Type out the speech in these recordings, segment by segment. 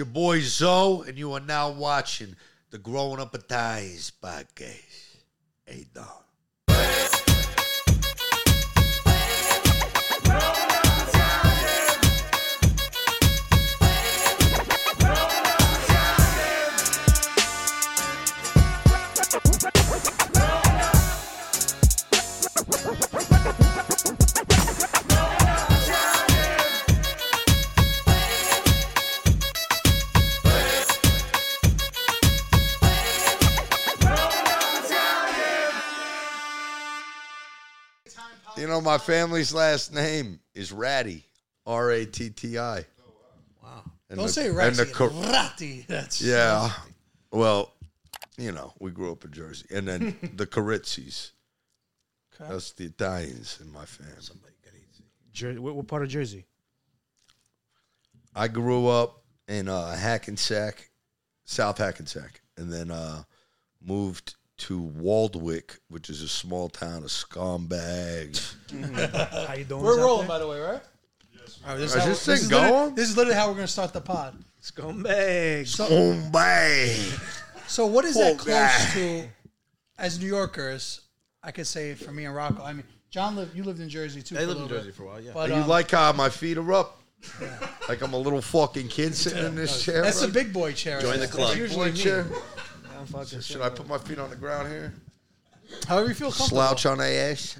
your boy Zoe, and you are now watching the Growing Up Italians podcast. Hey, dog. Know, my family's last name is Ratti. R A T T I. Wow. And Don't the- say and Ratti. the cor- Ratti. That's Yeah. Well, you know, we grew up in Jersey. And then the Caritzis. Okay. That's the Italians in my family. Jer- what, what part of Jersey? I grew up in uh, Hackensack, South Hackensack, and then uh, moved to Waldwick, which is a small town of scumbags. How you doing? We're rolling, by the way, right? All right, this, Is how- this this is literally- going? This is literally how we're going to start the pod. Scumbag. Scumbag. So, what is that close guy. to? As New Yorkers, I could say for me and Rocco. I mean, John lived. You lived in Jersey too. I lived in Jersey bit. for a while, yeah. But you um, like how my feet are up? Like I'm a little fucking kid sitting in this chair. that's a big boy chair. Join the That's club. Usually boy me. chair. I'm fucking Should I put my feet on the ground here? However you feel comfortable. Slouch on their ass.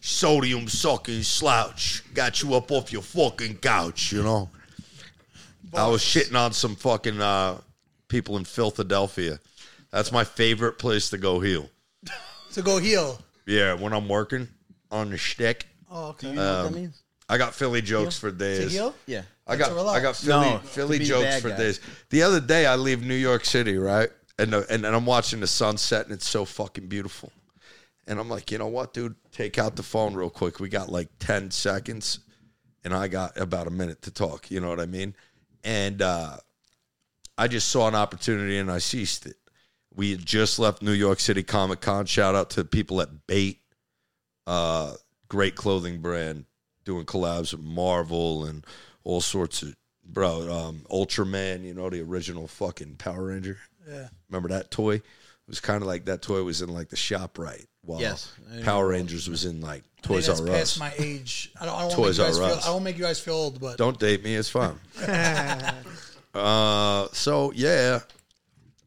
Sodium sucking slouch. Got you up off your fucking couch, you know? I was shitting on some fucking uh, people in Philadelphia. That's my favorite place to go heal. To go heal. Yeah, when I'm working on the shtick. Oh, okay. You know what Um, that means? I got Philly jokes for to days. heel. Yeah. I got. I got Philly No, Philly jokes for guy. days. The other day I leave New York City, right? And the, and, and I'm watching the sunset and it's so fucking beautiful. And I'm like, you know what, dude? Take out the phone real quick. We got like 10 seconds and I got about a minute to talk, you know what I mean? And uh I just saw an opportunity and I seized it. We had just left New York City Comic Con. Shout out to the people at Bait, uh, great clothing brand, doing collabs with Marvel and all sorts of bro. Um, Ultraman, you know the original fucking Power Ranger. Yeah. Remember that toy? It was kind of like that toy was in like the shop right, while Yes. Power Rangers was in like Toys that's R past my age. I don't, I don't Toys want to make you R guys Us. feel. I won't make you guys feel old, but Don't date me, it's fine. uh, so yeah,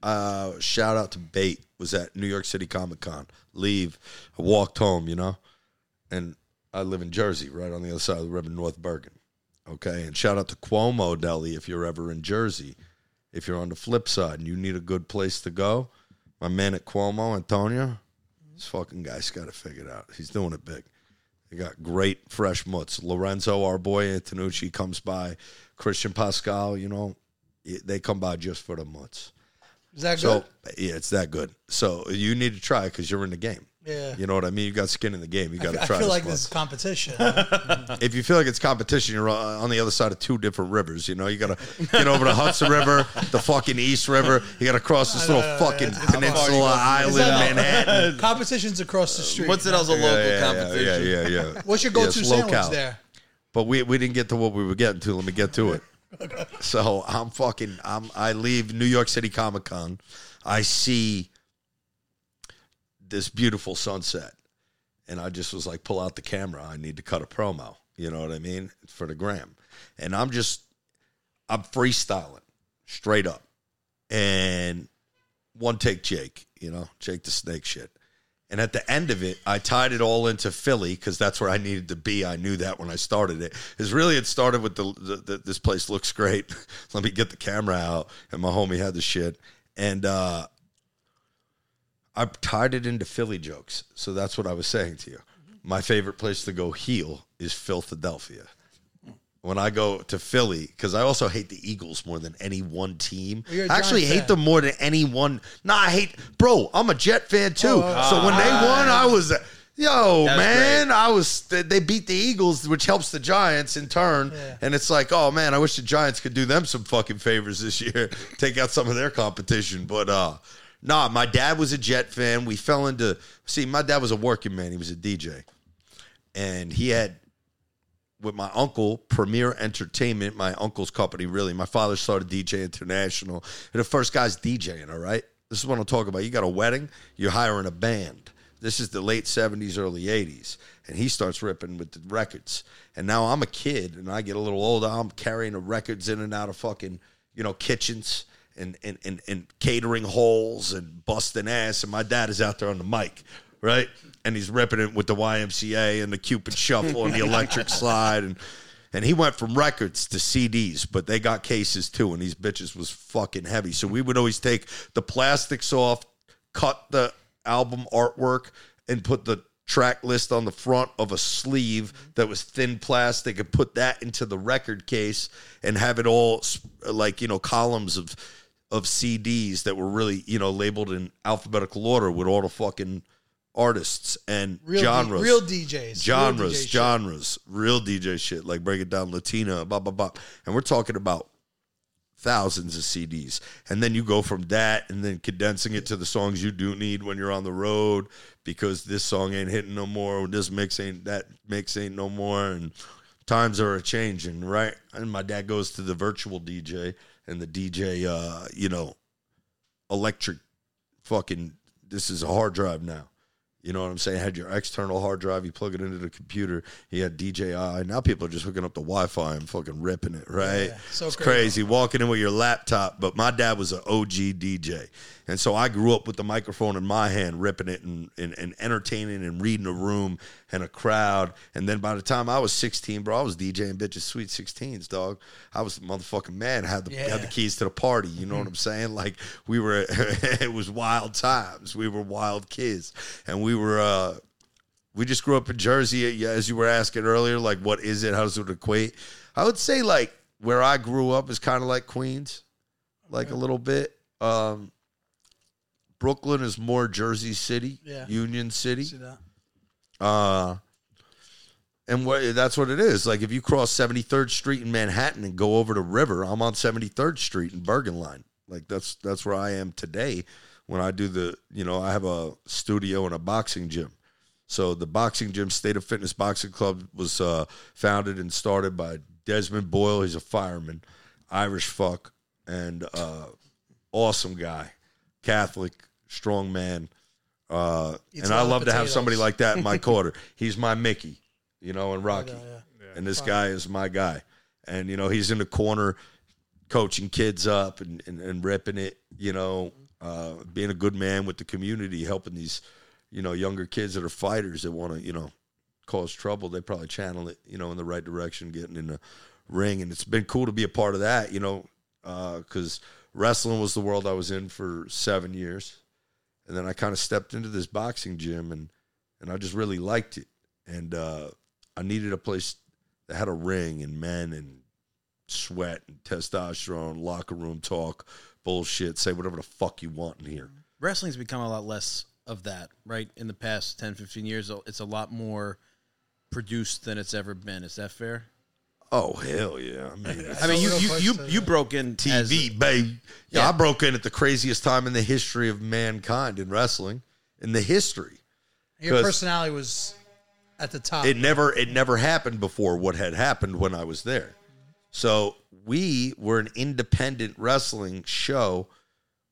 uh, shout out to Bait was at New York City Comic Con. Leave, I walked home, you know, and I live in Jersey, right on the other side of the river, North Bergen. Okay, and shout out to Cuomo Deli if you're ever in Jersey. If you're on the flip side and you need a good place to go, my man at Cuomo, Antonio, this fucking guy's got to figure it figured out. He's doing it big. They got great fresh mutts. Lorenzo, our boy Antonucci, comes by. Christian Pascal, you know, they come by just for the mutts. is that So good? yeah, it's that good. So you need to try because you're in the game. Yeah. You know what I mean? You got skin in the game. You got to try. I feel this like one. this is competition. If you feel like it's competition, you're on on the other side of two different rivers. You know, you got to get over the Hudson River, the fucking East River. You got to cross this little fucking peninsula island, Manhattan. Competition's across the street. What's it else a local Yeah, yeah, competition? Yeah, yeah, yeah. What's your go-to it's sandwich locale. there? But we we didn't get to what we were getting to. Let me get to it. So I'm fucking. I'm. I leave New York City Comic Con. I see this beautiful sunset, and I just was like, pull out the camera. I need to cut a promo. You know what I mean for the gram, and I'm just, I'm freestyling straight up, and one take Jake. You know, Jake the Snake shit. And at the end of it, I tied it all into Philly because that's where I needed to be. I knew that when I started it. Is really it started with the, the, the this place looks great. Let me get the camera out, and my homie had the shit, and uh, I tied it into Philly jokes. So that's what I was saying to you. My favorite place to go heal is Philadelphia. When I go to Philly, because I also hate the Eagles more than any one team. You're actually Giant hate fan. them more than any one. Nah, I hate, bro. I'm a Jet fan too. Oh, so when they won, I was, yo, That's man, I was. They they beat the Eagles, which helps the Giants in turn. Yeah. And it's like, oh man, I wish the Giants could do them some fucking favors this year, take out some of their competition. But uh, nah, my dad was a Jet fan. We fell into. See, my dad was a working man. He was a DJ, and he had with my uncle, Premier Entertainment, my uncle's company, really. My father started DJ International. The first guy's DJing, all right? This is what I'm talking about. You got a wedding, you're hiring a band. This is the late 70s, early 80s. And he starts ripping with the records. And now I'm a kid and I get a little older. I'm carrying the records in and out of fucking, you know, kitchens and, and, and, and catering halls and busting ass. And my dad is out there on the mic, right? And he's ripping it with the YMCA and the Cupid Shuffle and the electric slide. And, and he went from records to CDs, but they got cases too. And these bitches was fucking heavy. So we would always take the plastics off, cut the album artwork, and put the track list on the front of a sleeve that was thin plastic and put that into the record case and have it all like you know columns of of CDs that were really you know labeled in alphabetical order with all the fucking artists and Real D- genres real DJs, real genres shit. genres real DJ shit like break it down Latina blah blah blah and we're talking about thousands of CDs. And then you go from that and then condensing it to the songs you do need when you're on the road because this song ain't hitting no more, this mix ain't that mix ain't no more and times are a changing, right? And my dad goes to the virtual DJ and the DJ uh, you know, electric fucking this is a hard drive now. You know what I'm saying? Had your external hard drive, you plug it into the computer. You had DJI. Now people are just hooking up the Wi-Fi and fucking ripping it, right? Yeah, so it's crazy. crazy walking in with your laptop. But my dad was an OG DJ, and so I grew up with the microphone in my hand, ripping it and, and, and entertaining and reading a room and a crowd. And then by the time I was 16, bro, I was DJing bitches sweet 16s, dog. I was the motherfucking man. Had the had the keys to the party. You know what mm-hmm. I'm saying? Like we were, it was wild times. We were wild kids, and we were. uh we just grew up in Jersey, as you were asking earlier. Like, what is it? How does it equate? I would say like where I grew up is kind of like Queens, like a little bit. Um, Brooklyn is more Jersey City, Yeah. Union City. Uh, and what that's what it is. Like if you cross 73rd Street in Manhattan and go over the river, I'm on 73rd Street in Bergenline. Like that's that's where I am today when I do the, you know, I have a studio and a boxing gym. So the boxing gym, State of Fitness Boxing Club, was uh, founded and started by Desmond Boyle. He's a fireman, Irish fuck, and uh, awesome guy, Catholic, strong man. Uh, and I love to have somebody like that in my quarter. He's my Mickey, you know, and Rocky. Yeah, yeah. And this guy is my guy. And, you know, he's in the corner coaching kids up and, and, and ripping it, you know, uh, being a good man with the community, helping these, you know, younger kids that are fighters that want to, you know, cause trouble. They probably channel it, you know, in the right direction, getting in the ring. And it's been cool to be a part of that, you know, because wrestling was the world I was in for seven years. And then I kind of stepped into this boxing gym and, and I just really liked it. And uh, I needed a place that had a ring and men and sweat and testosterone, locker room talk, bullshit, say whatever the fuck you want in here. wrestling's become a lot less of that, right? In the past 10, 15 years, uh, it's a lot more produced than it's ever been. Is that fair? Oh hell yeah! I mean, I mean, you you you, you broke in as- TV, babe. Yeah, Yeah. I broke in at the craziest time in the history of mankind in wrestling, in the history. Your personality was at the top. It never it never happened before what had happened when I was there. So we were an independent wrestling show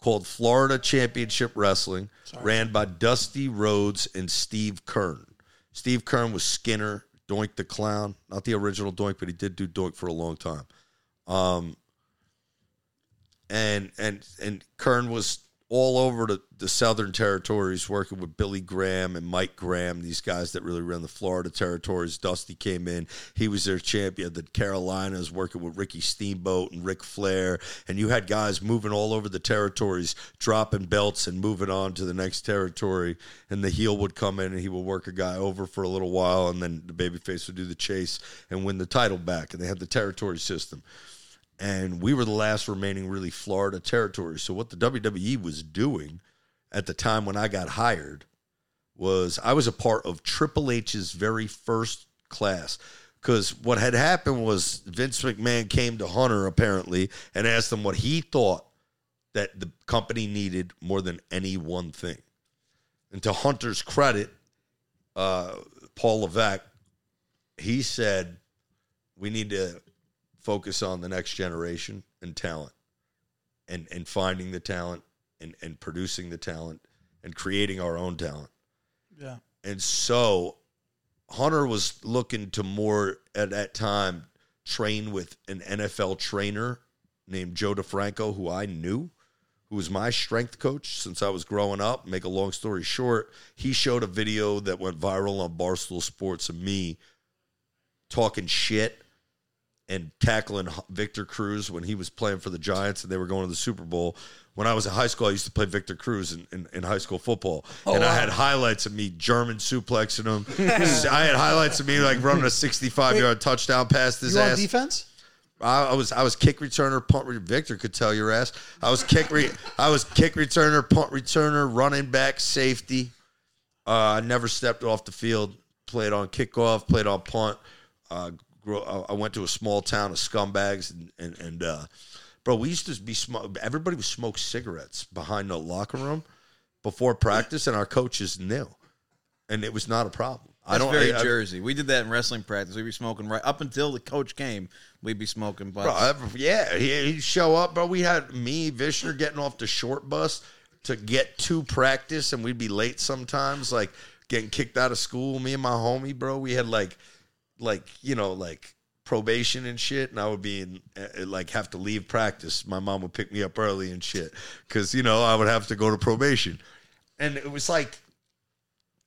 called Florida Championship Wrestling, ran by Dusty Rhodes and Steve Keirn. Steve Keirn was Skinner, Doink the Clown, not the original Doink, but he did do Doink for a long time. Um, and and and Keirn was all over the, the southern territories working with Billy Graham and Mike Graham, these guys that really ran the Florida territories. Dusty came in, he was their champion. The Carolinas working with Ricky Steamboat and Ric Flair, and you had guys moving all over the territories, dropping belts and moving on to the next territory. And the heel would come in and he would work a guy over for a little while, and then the babyface would do the chase and win the title back. And they had the territory system and we were the last remaining really Florida territory. So what the WWE was doing at the time when I got hired was I was a part of Triple H's very first class. Because what had happened was Vince McMahon came to Hunter apparently and asked him what he thought that the company needed more than any one thing. And to Hunter's credit, uh, Paul Levesque, he said, we need to focus on the next generation and talent and and finding the talent and and producing the talent and creating our own talent Yeah. and so Hunter was looking to more at that time train with an NFL trainer named Joe DeFranco, who I knew, who was my strength coach since I was growing up. Make a long story short, he showed a video that went viral on Barstool Sports of me talking shit and tackling Victor Cruz when he was playing for the Giants and they were going to the Super Bowl. When I was in high school, I used to play Victor Cruz in, in, in high school football. and I had highlights of me German suplexing him. I had highlights of me like running a 65 yard touchdown past his You on ass. defense? I, I was I was kick returner, punt re- Victor could tell your ass. I was kick re- I was kick returner, punt returner, running back, safety. Uh, I never stepped off the field. Played on kickoff, played on punt. Uh, grow, I I went to a small town of scumbags, and and, and uh, bro, we used to be smoke. Everybody would smoke cigarettes behind the locker room before practice, and our coaches knew, and it was not a problem. I That's don't. very I- I- Jersey. We did that in wrestling practice. We'd be smoking right up until the coach came. We'd be smoking Bro, yeah, he, he'd show up, bro. We had me, Vishner, getting off the short bus to get to practice, and we'd be late sometimes, like getting kicked out of school. Me and my homie, bro, we had like, like you know, like probation and shit, and I would be in, uh, like have to leave practice. My mom would pick me up early and shit, because you know I would have to go to probation, and it was like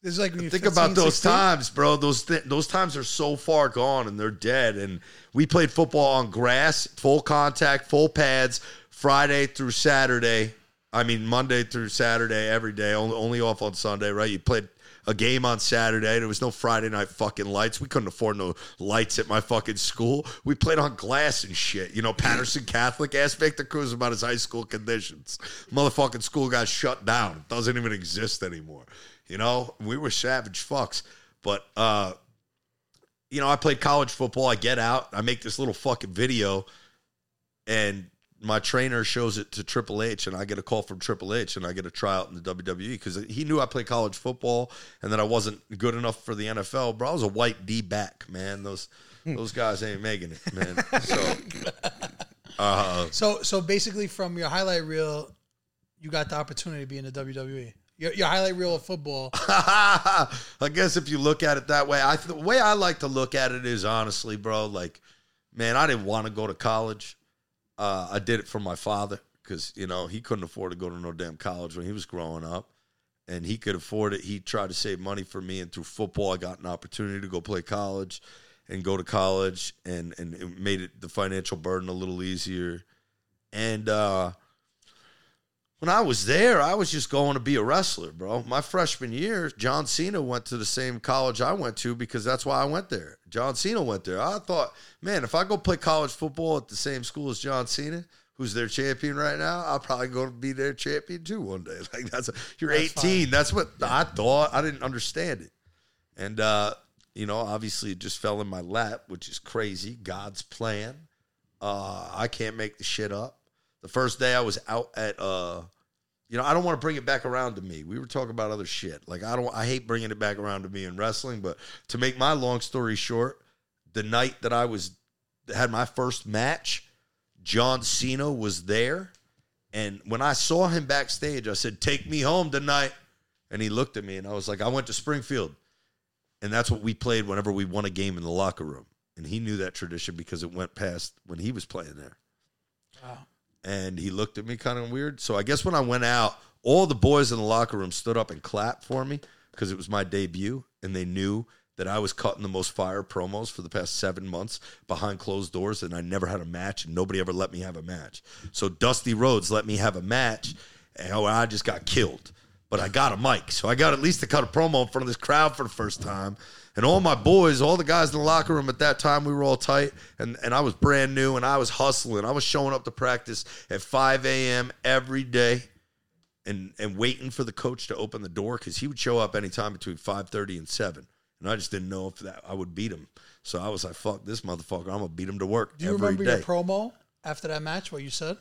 This is like Think 15, about those 16. times, bro. Those th- those times are so far gone and they're dead. And we played football on grass, full contact, full pads, Friday through Saturday. I mean Monday through Saturday every day, only, only off on Sunday, right? You played a game on Saturday. There was no Friday night fucking lights. We couldn't afford no lights at my fucking school. We played on glass and shit. You know, Paterson Catholic. Ask Victor Cruz about his high school conditions. Motherfucking school got shut down. It doesn't even exist anymore. You know, we were savage fucks. But uh, you know, I played college football. I get out. I make this little fucking video, and my trainer shows it to Triple H, and I get a call from Triple H, and I get a tryout in the WWE because he knew I played college football and that I wasn't good enough for the NFL. Bro, I was a white D back, man. Those those guys ain't making it, man. So, uh, So so basically, from your highlight reel, you got the opportunity to be in the WWE. Your, your highlight reel of football. I guess if you look at it that way, I the way I like to look at it is honestly, bro. Like, man, I didn't want to go to college. Uh, I did it for my father because you know he couldn't afford to go to no damn college when he was growing up, and he could afford it. He tried to save money for me, and through football, I got an opportunity to go play college and go to college, and and it made it the financial burden a little easier. And uh, when I was there, I was just going to be a wrestler, bro. My freshman year, John Cena went to the same college I went to because that's why I went there. John Cena went there. I thought, man, if I go play college football at the same school as John Cena, who's their champion right now, I'll probably go to be their champion too one day. Like that's a, you're That's 18. That's what I thought. I didn't understand it. And uh, you know, obviously it just fell in my lap, which is crazy. God's plan. Uh, I can't make the shit up. The first day I was out at uh you know, I don't want to bring it back around to me. We were talking about other shit. Like I don't I hate bringing it back around to me in wrestling, but to make my long story short, the night that I was had my first match, John Cena was there, and when I saw him backstage, I said, "Take me home tonight." And he looked at me and I was like, "I went to Springfield." And that's what we played whenever we won a game in the locker room. And he knew that tradition because it went past when he was playing there Wow. And he looked at me kind of weird. So I guess when I went out, all the boys in the locker room stood up and clapped for me because it was my debut, and they knew that I was cutting the most fire promos for the past seven months behind closed doors, and I never had a match, and nobody ever let me have a match. So Dusty Rhodes let me have a match, and oh, I just got killed. But I got a mic, so I got at least to cut a promo in front of this crowd for the first time. And all my boys, all the guys in the locker room at that time, we were all tight, and, and I was brand new, and I was hustling. I was showing up to practice at 5 a.m. every day and and waiting for the coach to open the door because he would show up anytime between 5.30 and 7 and i just didn't know if that i would beat him so i was like fuck this motherfucker i'm gonna beat him to work Do you remember day. your promo after that match? What you said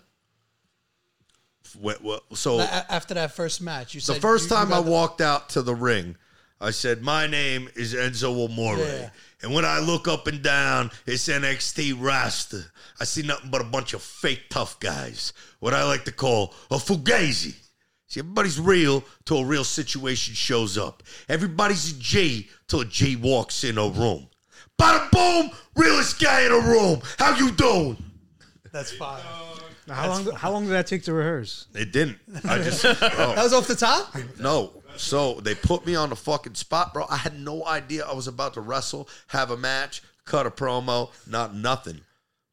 wh- so after that first match? You said the first you- you time i the- walked out to the ring I said, My name is Enzo Amore. Yeah. And when I look up and down, it's NXT roster. I see nothing but a bunch of fake tough guys. What I like to call a fugazi. See, everybody's real till a real situation shows up. Everybody's a G till a G walks in a room. Bada boom, realest guy in a room. How you doing? That's fine. Now, how long? How long did that take to rehearse? It didn't. I just bro, oh. That was off the top. no. So they put me on the fucking spot, bro. I had no idea I was about to wrestle, have a match, cut a promo, not nothing.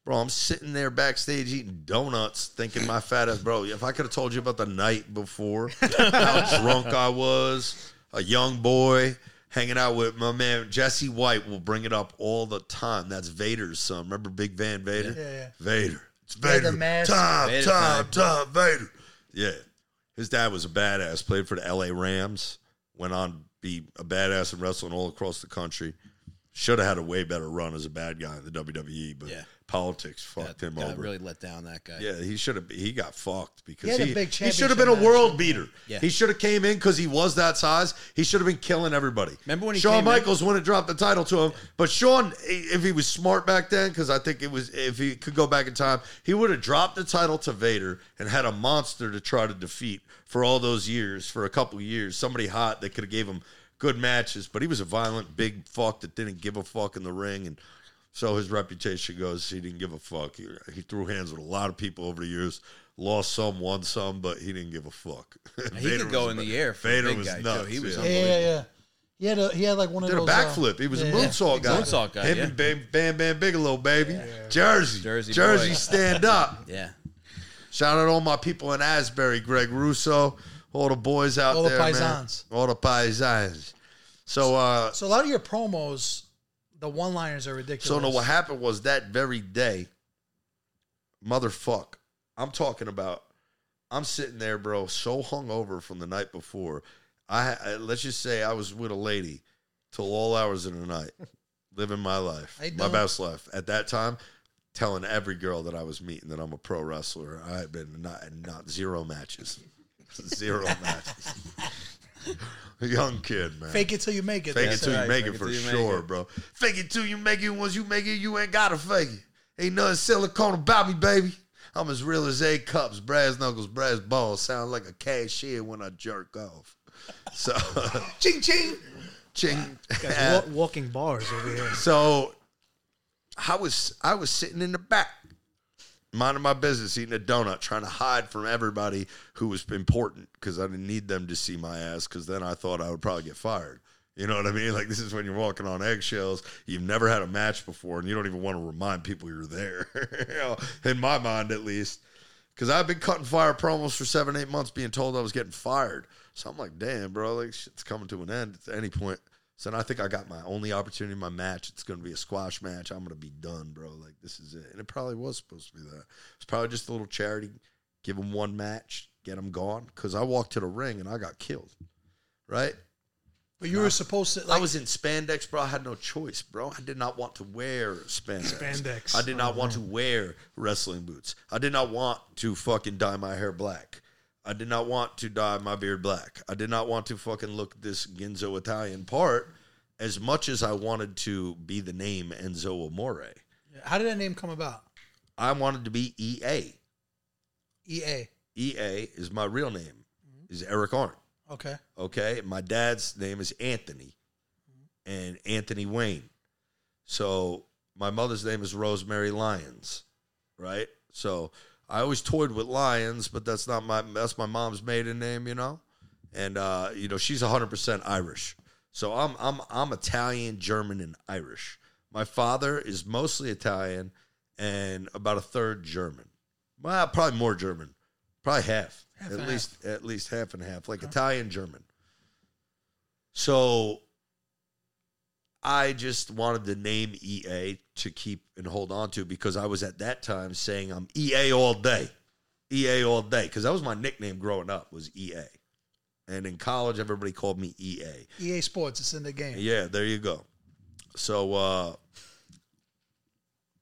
Bro, I'm sitting there backstage eating donuts, thinking my fat ass, bro. If I could have told you about the night before, how drunk I was, a young boy hanging out with my man Jesse White will bring it up all the time. That's Vader's son. Remember Big Van Vader? Yeah, yeah. Vader. It's Yeah, Vader. the mask. Time, Vader time, time. time, Vader. Yeah. His dad was a badass, played for the LA Rams, went on to be a badass and wrestling all across the country. Should have had a way better run as a bad guy in the WWE, but Yeah. Politics fucked him Got over. really let down that guy. Yeah, he should have. He got fucked because He he, he should have been a world beater. Yeah. He should have came in because he was that size. He should have been killing everybody. Remember when he Shawn came in? Michaels wouldn't have dropped the title to him, but Shawn, if he was smart back then, because I think it was if he could go back in time, he would have dropped the title to Vader and had a monster to try to defeat for all those years, for a couple years. Somebody hot that could have gave him good matches, but he was a violent big fuck that didn't give a fuck in the ring and. So his reputation goes, he didn't give a fuck. He, he threw hands with a lot of people over the years, lost some, won some, but he didn't give a fuck. He could go in the air for a Vader big was guy, nuts. too. He was yeah. Yeah, yeah, yeah. He had a he had like one of Did a those uh, backflip. He was a yeah. guy. Moonsault guy, Him yeah. and Bam Bam, Bam Bigelow, baby. Jersey. Jersey Jersey, boy. stand up. Yeah. Shout out all my people in Asbury, Greg Russo, all the boys out there. All the there, man. All the paisans. So, uh, So a lot of your promos, the one liners are ridiculous. so no, what happened was that very day, motherfuck. I'm talking about. I'm sitting there, bro, so hungover from the night before. I, I let's just say I was with a lady till all hours of the night, living my life, my best life. At that time, telling every girl that I was meeting that I'm a pro wrestler. I had been not not zero matches, zero matches. a young kid, man. Fake it till you make it. Fake it say. till you make Fake it it for till you make sure, it. bro. Fake it till you make it. Once you make it, you ain't gotta fake it. Ain't nothing silicone about me, baby. I'm as real as A cups, brass knuckles, brass balls. Sound like a cashier when I jerk off. So, Ching ching. ching. Guys, walking bars over here. So, I was I was sitting in the back, minding my business, eating a donut, trying to hide from everybody who was important because I didn't need them to see my ass. Because then I thought I would probably get fired. You know what I mean? Like this is when you're walking on eggshells. You've never had a match before, and you don't even want to remind people you're there. you know, in my mind, at least, because I've been cutting fire promos for seven, eight months, being told I was getting fired. So I'm like, damn, bro, like shit's coming to an end at any point. So I think I got my only opportunity in my match. It's going to be a squash match. I'm going to be done, bro. Like this is it. And it probably was supposed to be that. It's probably just a little charity. Give them one match, get them gone. Because I walked to the ring and I got killed. Right? But you were supposed to. Like, I was in spandex, bro. I had no choice, bro. I did not want to wear spandex. Spandex. I did not oh, want to wear wrestling boots. I did not want to fucking dye my hair black. I did not want to dye my beard black. I did not want to fucking look this Ginzo Italian part as much as I wanted to be the name Enzo Amore. How did that name come about? I wanted to be EA. EA. EA is my real name. Mm-hmm. Is Eric Arndt. Okay. Okay. My dad's name is Anthony mm-hmm. and Anthony Wayne. So my mother's name is Rosemary Lyons, right? So I always toyed with Lyons, but that's not my that's my mom's maiden name, you know. And uh, you know, she's 100% Irish. So I'm I'm I'm Italian, German and Irish. My father is mostly Italian and about a third German. Well, probably more German. Probably half. Half at least at least half and half, like Italian, German. So I just wanted the name EA to keep and hold on to because I was at that time saying I'm EA all day. EA all day. Because that was my nickname growing up was EA. And in college everybody called me EA. EA Sports. It's in the game. Yeah, there you go. So uh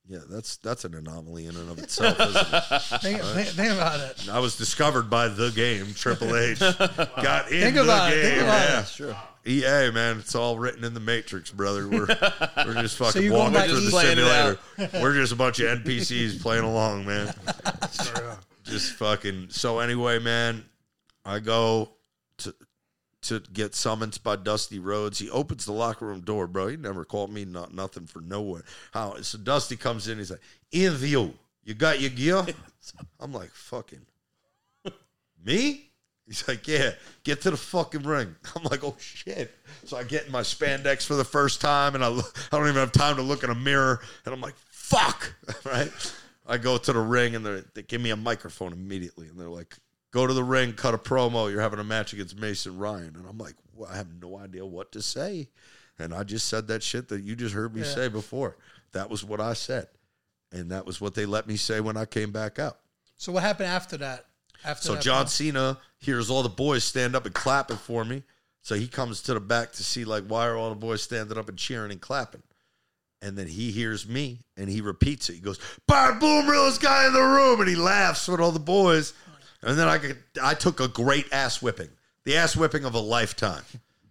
Yeah, that's that's an anomaly in and of itself. Isn't it? Think, think, think about it. I was discovered by the game. Triple H got in Think the about it, game. think about it. yeah. That's true. EA, man, it's all written in the Matrix, brother. We're we're just fucking you going walking by through the Playing it simulator. We're just a bunch of NPCs playing along, man. Just fucking. So anyway, man, I go to to get summoned by Dusty Rhodes. He opens the locker room door, bro. He never called me not nothing for nowhere. How so? Dusty comes in. He's like, "In you, you got your gear." I'm like, "Fucking me." He's like, yeah, get to the fucking ring. I'm like, oh shit. So I get in my spandex for the first time, and I, look, I don't even have time to look in a mirror, and I'm like, fuck, right? I go to the ring, and they give me a microphone immediately, and they're like, go to the ring, cut a promo. You're having a match against Mason Ryan, and I'm like, well, I have no idea what to say, and I just said that shit that you just heard me Yeah. say before. That was what I said, and that was what they let me say when I came back out. So what happened after that? After So John? Cena hears all the boys stand up and clapping for me. So he comes to the back to see like why are all the boys standing up and cheering and clapping. And then he hears me and he repeats it. He goes, "Bad boom, realest guy in the room," and he laughs with all the boys. And then I could, I took a great ass whipping, the ass whipping of a lifetime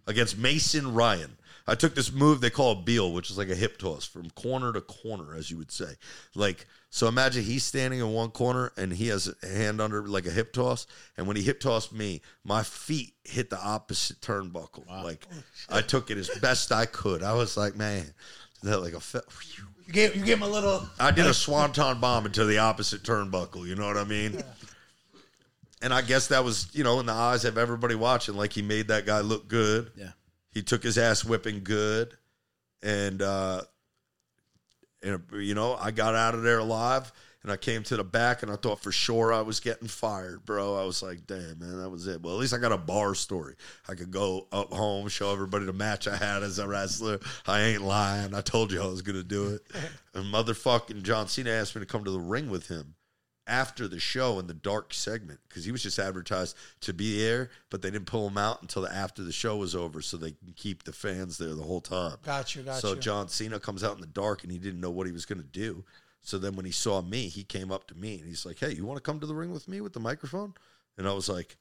against Mason Ryan. I took this move they call a Biel, which is like a hip toss from corner to corner, as you would say. Like, so imagine he's standing in one corner and he has a hand under like a hip toss. And when he hip tossed me, my feet hit the opposite turnbuckle. Like, I took it as best I could. I was like, man, that like a. Fe- you gave you gave him a little. I did a swanton bomb into the opposite turnbuckle. You know what I mean? And I guess that was, you know, in the eyes of everybody watching, like he made that guy look good. Yeah. He took his ass whipping good, and uh, and uh, you know, I got out of there alive. And I came to the back, and I thought for sure I was getting fired, bro. I was like, "Damn, man, that was it." Well, at least I got a bar story. I could go up home, show everybody the match I had as a wrestler. I ain't lying. I told you I was gonna do it. And motherfucking John Cena asked me to come to the ring with him after the show in the dark segment because he was just advertised to be there, but they didn't pull him out until the, after the show was over, so they can keep the fans there the whole time. Got you. Got so you. John Cena comes out in the dark and he didn't know what he was going to do. So then when he saw me, he came up to me and he's like, "Hey, you want to come to the ring with me with the microphone?" And I was like,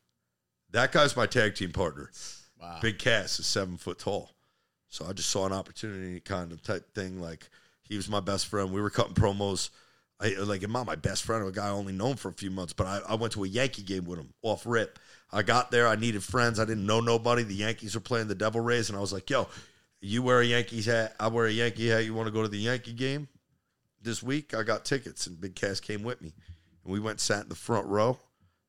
"That guy's my tag team partner. Wow. Big Cass is seven foot tall." So I just saw an opportunity kind of type thing. Like he was my best friend. We were cutting promos. I like not my best friend, a guy I only known for a few months, but I, I went to a Yankee game with him off rip. I got there, I needed friends, I didn't know nobody. The Yankees were playing the Devil Rays, and I was like, "Yo, you wear a Yankees hat, I wear a Yankee hat. You want to go to the Yankee game this week? I got tickets." And Big Cass came with me, and we went sat in the front row,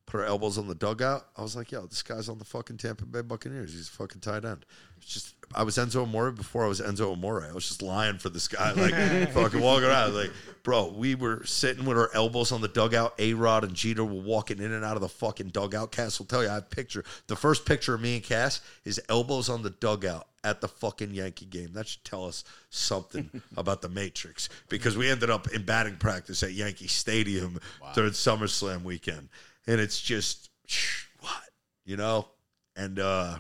put our elbows on the dugout. I was like, "Yo, this guy's on the fucking Tampa Bay Buccaneers. He's a fucking tight end." It's just I was Enzo Amore before I was Enzo Amore. I was just lying for this guy, like fucking walking around. Like, bro, we were sitting with our elbows on the dugout. A Rod and Jeter were walking in and out of the fucking dugout. Cass will tell you, I have a picture. The first picture of me and Cass is elbows on the dugout at the fucking Yankee game. That should tell us something about the Matrix because we ended up in batting practice at Yankee Stadium during SummerSlam weekend, and it's just what you know, and. uh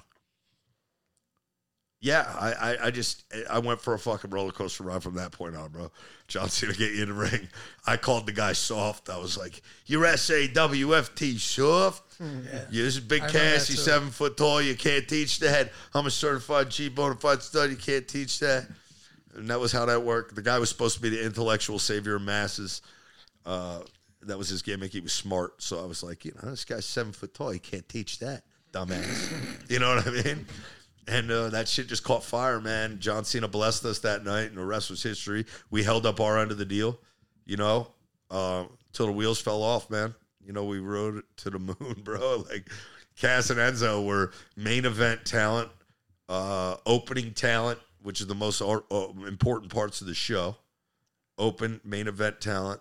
yeah, I, I, I just I went for a fucking roller coaster ride from that point on, bro. John Cena get you in the ring. I called the guy soft. I was like, "You're SAWFT soft. You're this big I remember cass. You're seven foot tall. You can't teach that. I'm a certified G bona fide stud. You can't teach that." And that was how that worked. The guy was supposed to be the intellectual savior of masses. Uh, that was his gimmick. He was smart. So I was like, you know, this guy's seven foot tall. He can't teach that, dumbass. you know what I mean? And uh, that shit just caught fire, man. John Cena blessed us that night, and the rest was history. We held up our end of the deal, you know, uh, till the wheels fell off, man. You know, we rode to the moon, bro. Like Cass and Enzo were main event talent, uh, opening talent, which is the most uh, important parts of the show. Open main event talent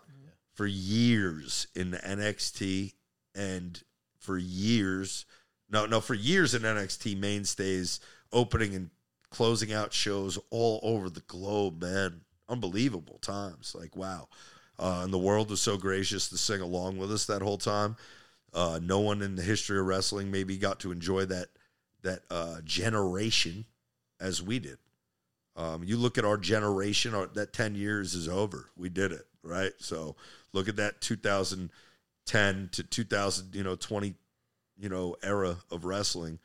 for years in NXT and for years, no, no, for years in NXT mainstays, opening and closing out shows all over the globe, man. Unbelievable times. Like, wow. Uh, and the world was so gracious to sing along with us that whole time. Uh, no one in the history of wrestling maybe got to enjoy that that uh, generation as we did. Um, you look at our generation, our, that 10 years is over. We did it, right? So look at that 2010 to 2000, you know, 20, you know, era of wrestling.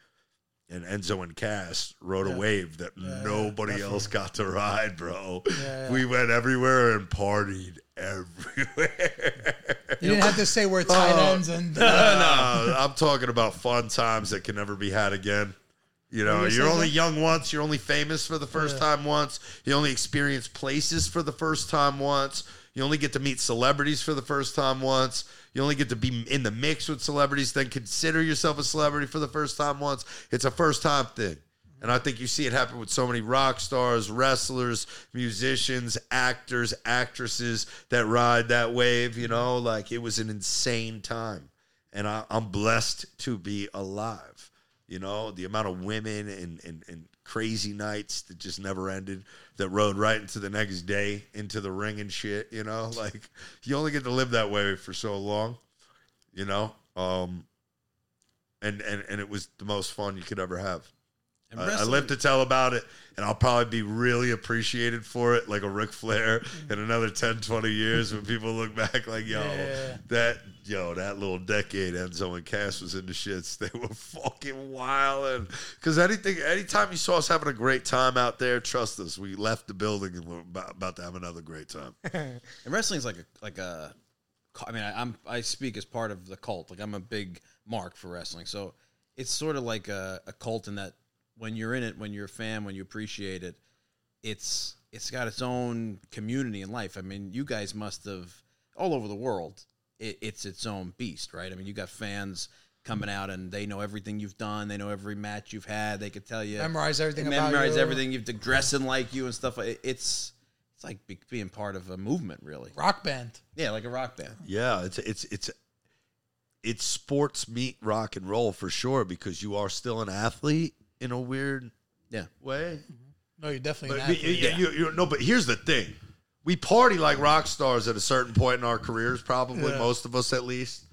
And Enzo and Cass rode Yeah. a wave that Yeah, nobody definitely. else got to ride, bro. Yeah, We went everywhere and partied everywhere. You didn't have to say we're oh, tight Oh. ends and uh, no, I'm talking about fun times that can never be had again. You know, you you're only Jeff? young once. You're only famous for the first Yeah. time once. You only experience places for the first time once. You only get to meet celebrities for the first time once. You only get to be in the mix with celebrities, then consider yourself a celebrity for the first time once. It's a first time thing. And I think you see it happen with so many rock stars, wrestlers, musicians, actors, actresses that ride that wave. You know, like it was an insane time. And I, I'm blessed to be alive. You know, the amount of women and, and, and crazy nights that just never ended that rode right into the next day into the ring and shit. You know, like you only get to live that way for so long, you know? Um, and, and, and it was the most fun you could ever have. I, I live to tell about it, and I'll probably be really appreciated for it, like a Ric Flair mm. in another 10, 20 years when people look back like, yo, Yeah. that yo, that little decade Enzo and Cass was in the shits. They were fucking wild. And because anything, anytime you saw us having a great time out there, trust us, we left the building and we're about, about to have another great time. And wrestling's like a like a. I mean, I, I'm I speak as part of the cult. Like I'm a big mark for wrestling, so it's sort of like a, a cult in that when you're in it, when you're a fan, when you appreciate it, it's it's got its own community in life. I mean, you guys must have all over the world. It, it's its own beast, right? I mean, you got fans coming out and they know everything you've done. They know every match you've had. They could tell you memorize everything about memorize you. everything. You've to dressing like you and stuff. It- It's it's like be, being part of a movement, really. Rock band. Yeah, like a rock band. Yeah, it's it's it's it's sports meet rock and roll for sure because you are still an athlete in a weird Yeah. way. No, you're definitely But an you- athlete. you- you- you- no, but here's the thing: we party like rock stars at a certain point in our careers. Probably Yeah. most of us, at least.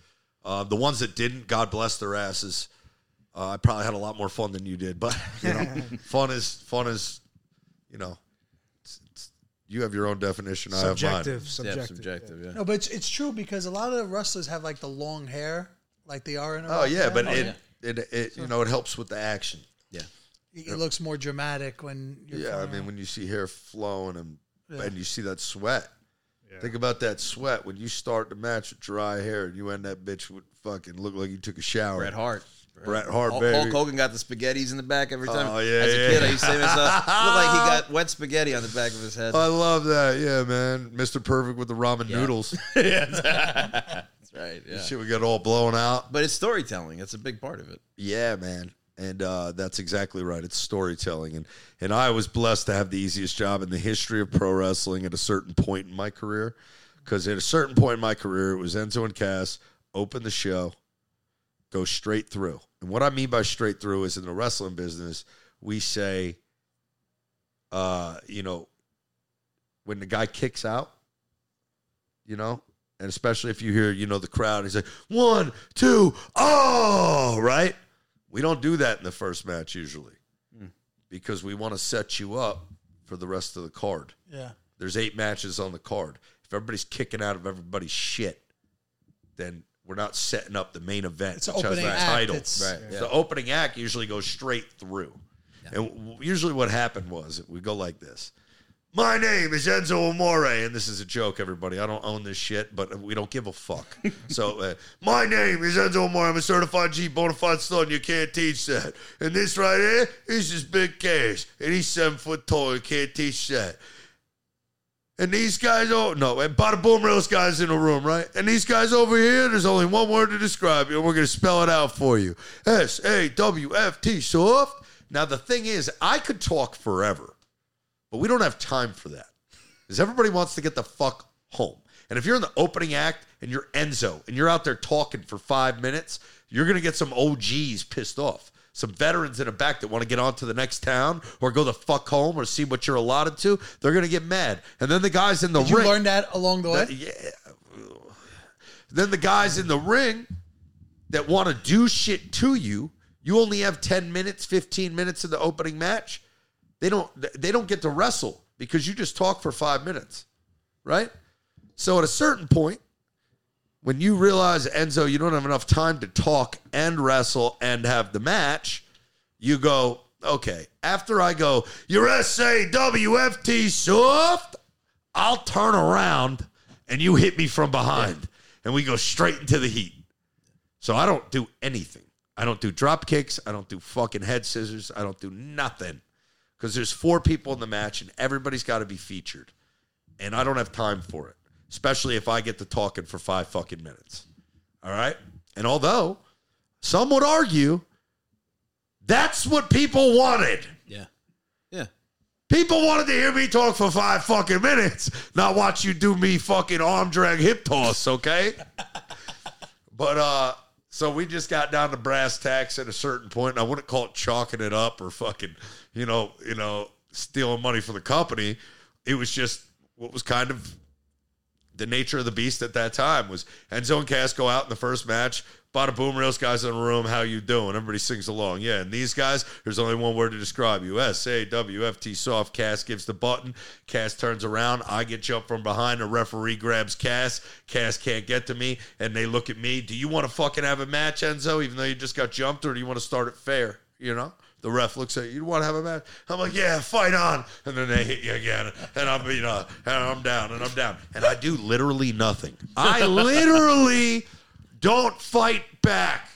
Uh, the ones that didn't, God bless their asses. Uh, I probably had a lot more fun than you did, but you know, fun is fun is, you know, it's, it's, you have your own definition. I have Subjective. Yeah, Subjective. subjective. Yeah. No, but it's, it's true because a lot of the wrestlers have like the long hair, like they are in a. Oh yeah, band. but Oh, it, yeah. it it you know it helps with the action. Yeah. it, it looks more dramatic when you're Yeah, I mean when you see hair flowing and Yeah. and you see that sweat. Yeah. Think about that sweat when you start the match with dry hair and you end that bitch with fucking look like you took a shower. Bret Hart. Bret Hart, Hulk, baby. Hulk Hogan got the spaghettis in the back every time. Oh, yeah, As a yeah. kid, I used to say to myself, looked like he got wet spaghetti on the back of his head. I love that. Yeah, man. Mr. Perfect with the ramen Yeah. noodles. That's right. Yeah. Shit would get all blown out. But it's storytelling. That's a big part of it. Yeah, man. And uh, that's exactly right. It's storytelling. And and I was blessed to have the easiest job in the history of pro wrestling at a certain point in my career. Because at a certain point in my career, it was Enzo and Cass, open the show, go straight through. And what I mean by straight through is in the wrestling business, we say, uh, you know, when the guy kicks out, you know, and especially if you hear, you know, the crowd, he's like, one, two, oh, right? We don't do that in the first match usually hmm. because we want to set you up for the rest of the card. yeah. There's eight matches on the card. If everybody's kicking out of everybody's shit, then we're not setting up the main event. It's an which has opening the act. title. It's- Right. So The opening act usually goes straight through. And w- usually what happened was we go like this. My name is Enzo Amore, and this is a joke, everybody. I don't own this shit, but we don't give a fuck. so, uh, my name is Enzo Amore. I'm a certified G bona fide stud, you can't teach that. And this right here is just Big Cass, and he's seven foot tall, you can't teach that. And these guys, oh no, and bada boom, those guys in the room, right? And these guys over here, there's only one word to describe you, and we're gonna spell it out for you: S A W F T, soft. Now the thing is, I could talk forever, but we don't have time for that, because everybody wants to get the fuck home. And if you're in the opening act and you're Enzo and you're out there talking for five minutes, you're gonna get some OGs pissed off. Some veterans in the back that want to get on to the next town or go the fuck home or see what you're allotted to, they're gonna get mad. And then the guys in the Did you ring, learn that along the way? yeah. Then the guys in the ring that want to do shit to you, you only have 10 minutes, 15 minutes in the opening match. They don't they don't get to wrestle because you just talk for 5 minutes. Right? So at a certain point, when you realize Enzo, you don't have enough time to talk and wrestle and have the match, you go, okay, after I go, you're SAWFT soft, I'll turn around and you hit me from behind and we go straight into the heat. So I don't do anything. I don't do drop kicks. I don't do fucking head scissors. I don't do nothing because there's four people in the match and everybody's got to be featured. And I don't have time for it, especially if I get to talking for five fucking minutes. All right. And although some would argue that's what people wanted. Yeah. Yeah. People wanted to hear me talk for five fucking minutes, not watch you do me fucking arm drag hip toss, okay? but uh so we just got down to brass tacks at a certain point, and I wouldn't call it chalking it up or fucking, you know, you know, stealing money from the company. It was just what was kind of the nature of the beast at that time was Enzo and Cass go out in the first match. Bada boom, reels guys in the room. How you doing? Everybody sings along. Yeah, and these guys, there's only one word to describe you. S A W F T soft. Cass gives the button. Cass turns around. I get jumped from behind. The referee grabs Cass. Cass can't get to me, and they look at me. Do you want to fucking have a match, Enzo? Even though you just got jumped, or do you want to start it fair? You know. The ref looks at you. You want to have a match? I'm like, yeah, fight on. And then they hit you again, and I'm you know, and I'm down, and I'm down, and I do literally nothing. I literally don't fight back.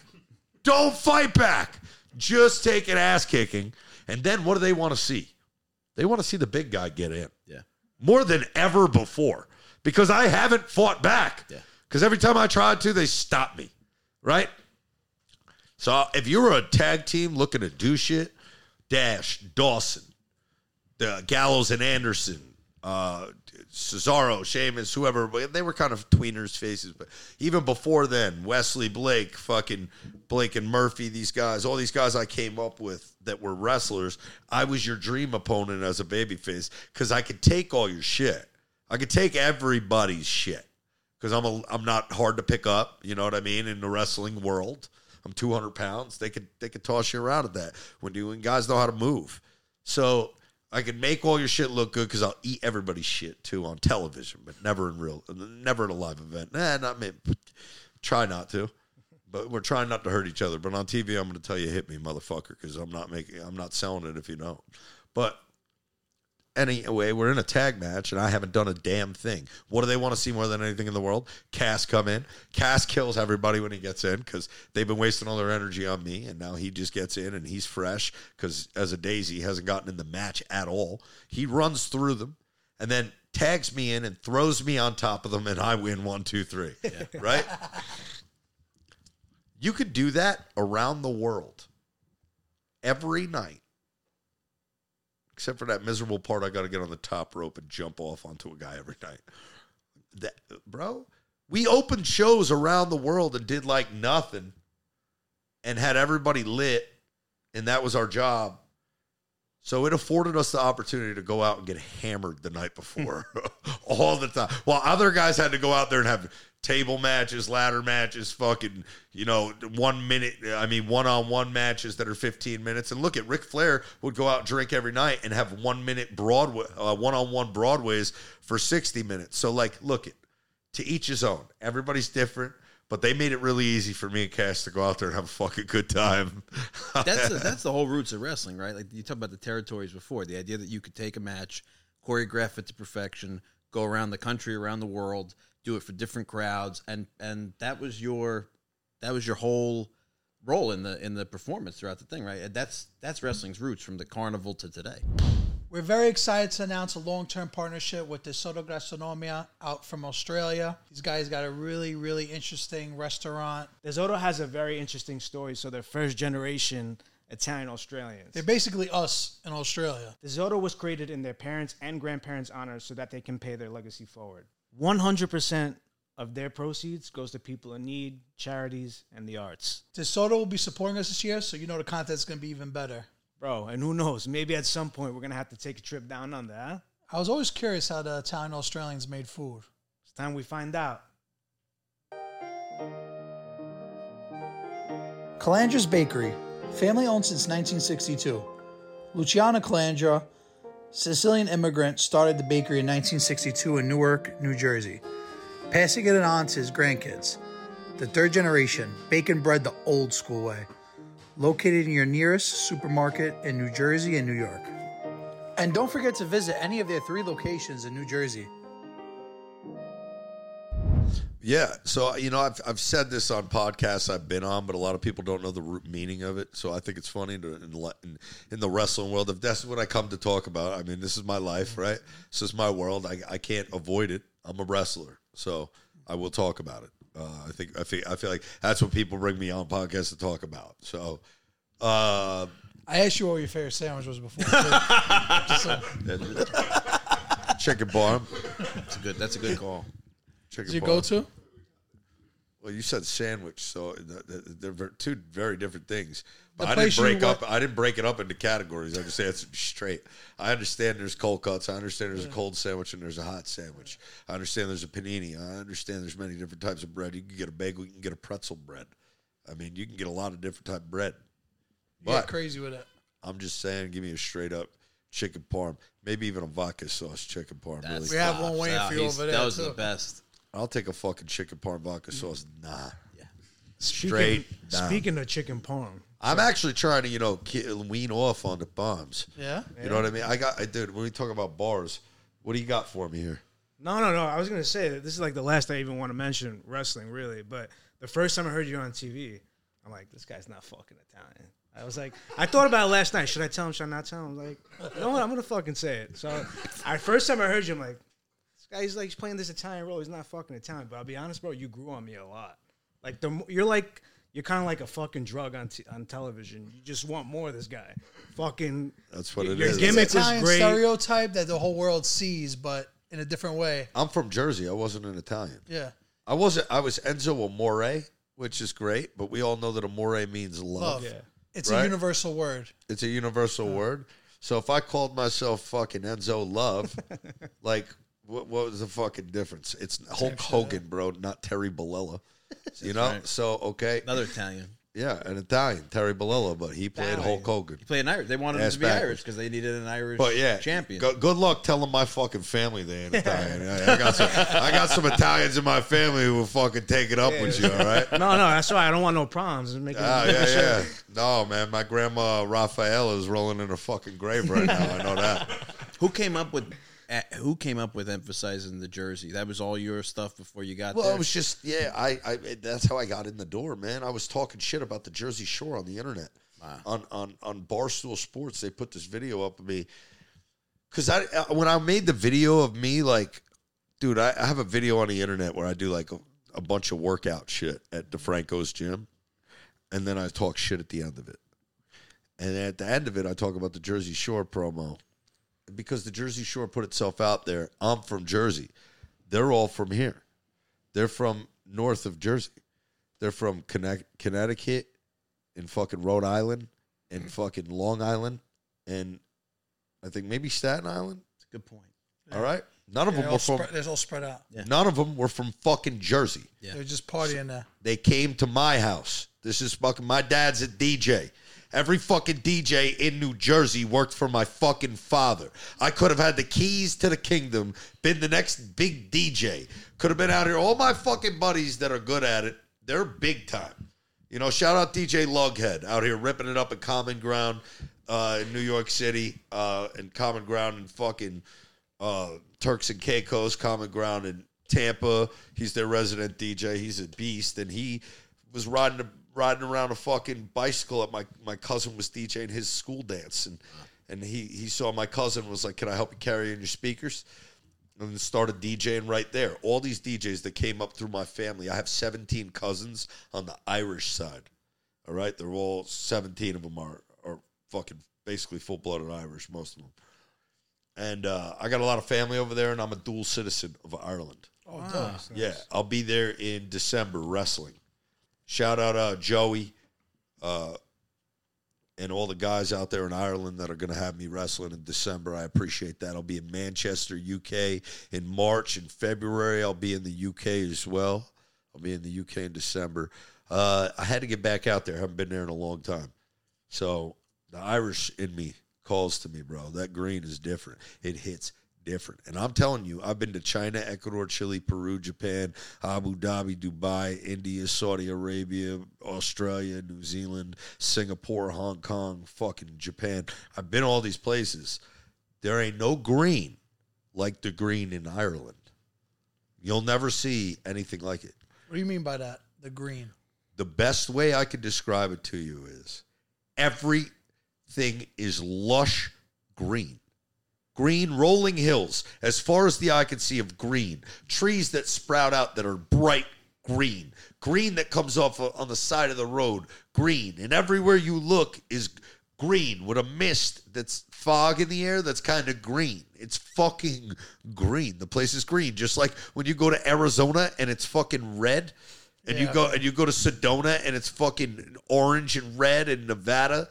Don't fight back. Just take an ass kicking, and then what do they want to see? They want to see the big guy get in Yeah. more than ever before because I haven't fought back. Yeah. Because every time I tried to, they stopped me. Right? So if you're a tag team looking to do shit, Dash, Dawson, the Gallows and Anderson, uh, Cesaro, Sheamus, whoever, they were kind of tweeners faces. But even before then, Wesley Blake, fucking Blake and Murphy, these guys, all these guys I came up with that were wrestlers, I was your dream opponent as a babyface because I could take all your shit. I could take everybody's shit because I'm I'm not hard to pick up. You know what I mean in the wrestling world. I'm 200 pounds. They could they could toss you around at that when you when guys know how to move. So I can make all your shit look good because I'll eat everybody's shit too on television, but never in real, never in a live event. Nah, not me. Try not to, but we're trying not to hurt each other. But on TV, I'm going to tell you, hit me, motherfucker, because I'm not making, I'm not selling it if you don't. But anyway, we're in a tag match, and I haven't done a damn thing. What do they want to see more than anything in the world? Cass come in. Cass kills everybody when he gets in because they've been wasting all their energy on me, and now he just gets in and he's fresh because as a daisy, he hasn't gotten in the match at all. He runs through them and then tags me in and throws me on top of them, and I win one, two, three. Right? You could do that around the world every night except for that miserable part I got to get on the top rope and jump off onto a guy every night. That, bro, we opened shows around the world and did like nothing and had everybody lit, and that was our job. So it afforded us the opportunity to go out and get hammered the night before hmm. all the time. While other guys had to go out there and have table matches, ladder matches, fucking, you know, one minute, I mean, one on one matches that are 15 minutes. And look at Ric Flair would go out drink every night and have one minute Broadway, one on one Broadways for 60 minutes. So, like, look it to each his own. Everybody's different. But they made it really easy for me and Cass to go out there and have a fucking good time. That's that's the whole roots of wrestling, right? Like you talked about the territories before. The idea that you could take a match, choreograph it to perfection, go around the country, around the world, do it for different crowds, and and that was your that was your whole role in the in the performance throughout the thing, right? And that's that's wrestling's roots from the carnival to today. We're very excited to announce a long term partnership with DeSoto Gastronomia out from Australia. These guys got a really, really interesting restaurant. DeSoto has a very interesting story. So they're first generation Italian Australians. They're basically us in Australia. DeSoto was created in their parents' and grandparents' honor so that they can pay their legacy forward. 100% of their proceeds goes to people in need, charities, and the arts. DeSoto will be supporting us this year, so you know the content's going to be even better. Bro, and who knows? Maybe at some point we're going to have to take a trip down under, huh? I was always curious how the Italian Australians made food. It's time we find out. Calandra's Bakery, family owned since 1962. Luciano Calandra, Sicilian immigrant, started the bakery in 1962 in Newark, New Jersey. passing it on to his grandkids. The third generation, bacon bread the old school way. Located in your nearest supermarket in New Jersey and New York. And don't forget to visit any of their three locations in New Jersey. Yeah, so you know, I've I've said this on podcasts I've been on, but a lot of people don't know the root meaning of it. So I think it's funny to, in, in, in the wrestling world. If that's what I come to talk about, I mean, this is my life, right? This is my world. I, I can't avoid it. I'm a wrestler, so I will talk about it. Uh, I think I feel I feel like that's what people bring me on podcasts to talk about. So, uh, I asked you what your favorite sandwich was before. Just so- chicken parm, That's a good. That's a good call. Chicken Is your go to? Well, you said sandwich, so th- th- they're two very different things. But I didn't break up. I didn't break it up into categories. I just answered straight. I understand there's cold cuts. I understand there's a cold sandwich and there's a hot sandwich. I understand there's a panini. I understand there's many different types of bread. You can get a bagel. You can get a pretzel bread. I mean, you can get a lot of different type of bread. You get But crazy with it. I'm just saying, give me a straight up chicken parm, maybe even a vodka sauce chicken parm. That's We have one tops. waiting Yeah, for you over there, That was too. the best. I'll take a fucking chicken parm vodka sauce. Nah, Speaking, Straight down. speaking of chicken parm, I'm actually trying to you know ki- wean off on the bombs. Yeah. You know what I mean? I got, I did. When we talk about bars, what do you got for me here? No, no, no. I was gonna say that this is like the last I even want to mention wrestling, really. But the first time I heard you on TV, I'm like, this guy's not fucking Italian. I was like, I thought about it last night. Should I tell him? Should I not tell him? I'm like, you know what? I'm gonna fucking say it. So, I first time I heard you, I'm like, this guy's like he's playing this Italian role. He's not fucking Italian. But I'll be honest, bro, you grew on me a lot. Like the you're like you're kind of like a fucking drug on t- on television. You just want more of this guy. Fucking. That's what it your is. gimmick was Italian great. stereotype that the whole world sees, but in a different way. I'm from Jersey. I wasn't an Italian. Yeah. I wasn't. I was Enzo Amore, which is great, but we all know that Amore means love. Love. Yeah. It's Right? a universal word. It's a universal word. So if I called myself fucking Enzo Love, like what, what was the fucking difference? It's Hulk Hogan, bro, not Terry Bollea. You know, right. so okay, Another Italian. yeah, an Italian, Terry Bollea, but he played Hulk Hogan. He played an Irish. They wanted him to be backwards. Irish because they needed an Irish But yeah, champion. Go, good luck telling my fucking family they ain't Italian. I, I got some, I got some Italians in my family who will fucking take it up with you. All right. No, no, that's why I don't want no problems. Make it- Ah, yeah, yeah. No, man, my grandma Raphaela is rolling in her fucking grave right now. I know that. Who came up with? Uh, who came up with emphasizing the jersey? That was all your stuff before you got Well, there. it was just yeah. I, I that's how I got in the door, man. I was talking shit about the Jersey Shore on the internet, on on on Barstool Sports. They put this video up of me because I when I made the video of me, like, dude, I, I have a video on the internet where I do like a, a bunch of workout shit at DeFranco's gym, and then I talk shit at the end of it. And at the end of it, I talk about the Jersey Shore promo because the Jersey Shore put itself out there. I'm from Jersey. They're all from here. They're from north of Jersey. They're from Connect- Connecticut and fucking Rhode Island and fucking Long Island and I think maybe Staten Island. That's a good point. All right. None of They're them were from spread, they're all spread out. none of them were from fucking Jersey. Yeah. They're just partying there. They came to my house. This is fucking my dad's a DJ. Every fucking DJ in New Jersey worked for my fucking father. I could have had the keys to the kingdom, been the next big DJ. Could have been out here. All my fucking buddies that are good at it, they're big time. You know, shout out DJ Lughead out here ripping it up at Common Ground uh, in New York City uh, and Common Ground in fucking uh, Turks and Caicos, Common Ground in Tampa. He's their resident DJ. He's a beast, and he was riding riding around a fucking bicycle at my my cousin was DJing his school dance, and and he he saw my cousin was like, "Can I help you carry in your speakers?" And started DJing right there. All these DJs that came up through my family. I have 17 cousins on the Irish side. All right, they're all 17 of them are are fucking basically full blooded Irish, most of them. And uh, I got a lot of family over there, and I'm a dual citizen of Ireland. Oh, duh. Yeah, I'll be there in December wrestling. Shout out uh, Joey uh, and all the guys out there in Ireland that are going to have me wrestling in December. I appreciate that. I'll be in Manchester, UK in March and February. I'll be in the UK as well. I'll be in the UK in December. Uh, I had to get back out there. I haven't been there in a long time. So the Irish in me calls to me, bro. That green is different. It hits different. And I'm telling you, I've been to China, Ecuador, Chile, Peru, Japan, Abu Dhabi, Dubai, India, Saudi Arabia, Australia, New Zealand, Singapore, Hong Kong, fucking Japan. I've been all these places. There ain't no green like the green in Ireland. You'll never see anything like it. What do you mean by that? The green. The best way I could describe it to you is everything is lush green. Green rolling hills, as far as the eye can see, of green. Trees that sprout out that are bright green. Green that comes off on the side of the road, green. And everywhere you look is green with a mist that's fog in the air that's kind of green. It's fucking green. The place is green. Just like when you go to Arizona and it's fucking red. And you go and you go to Sedona and it's fucking orange and red in Nevada.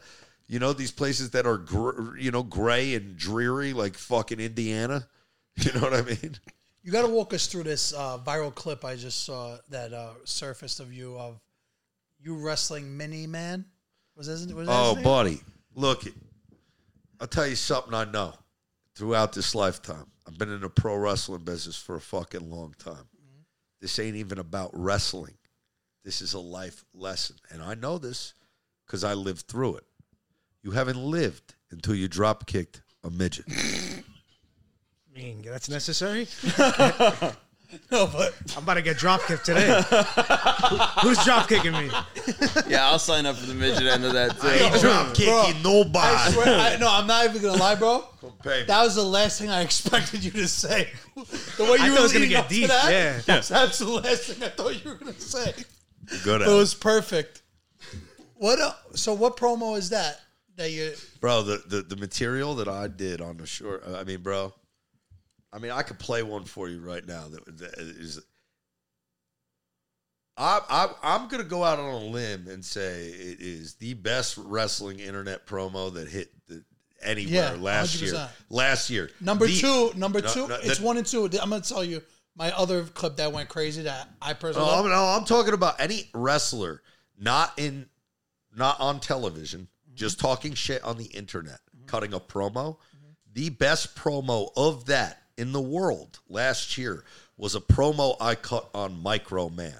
You know these places that are gr- you know gray and dreary like fucking Indiana. You know what I mean? You got to walk us through this uh, viral clip I just saw that uh, surfaced of you of you wrestling Mini Man. Was that, was that Oh, buddy, look, I'll tell you something I know. Throughout this lifetime, I've been in the pro wrestling business for a fucking long time. This ain't even about wrestling. This is a life lesson, and I know this because I lived through it. You haven't lived until you drop kicked a midget. I mean, that's necessary. No, but I'm about to get drop kicked today. Who's drop kicking me? Yeah, I'll sign up for the midget end of that too. I ain't drop kicking I nobody. swear, I, no, I'm not even gonna lie, bro. Pay. That was the last thing I expected you to say. The way you I were it was gonna leading get up to deep, that, yeah. that's, that's the last thing I thought you were gonna say. Good at It it. was perfect. What? Uh, so, what promo is that? That you? bro the, the the material that i did on the short uh, i mean bro i mean i could play one for you right now that, that is I, I, i'm gonna go out on a limb and say it is the best wrestling internet promo that hit the, anywhere Yeah, last year 100%. last year Number The- two, number No, two. no, it's that- one and two. I'm gonna tell you my other clip that went crazy that I oh, personally. No, I'm, no, I'm talking about any wrestler, not in, not on television, just talking shit on the internet, cutting a promo. The best promo of that in the world last year was a promo I cut on Micro Man.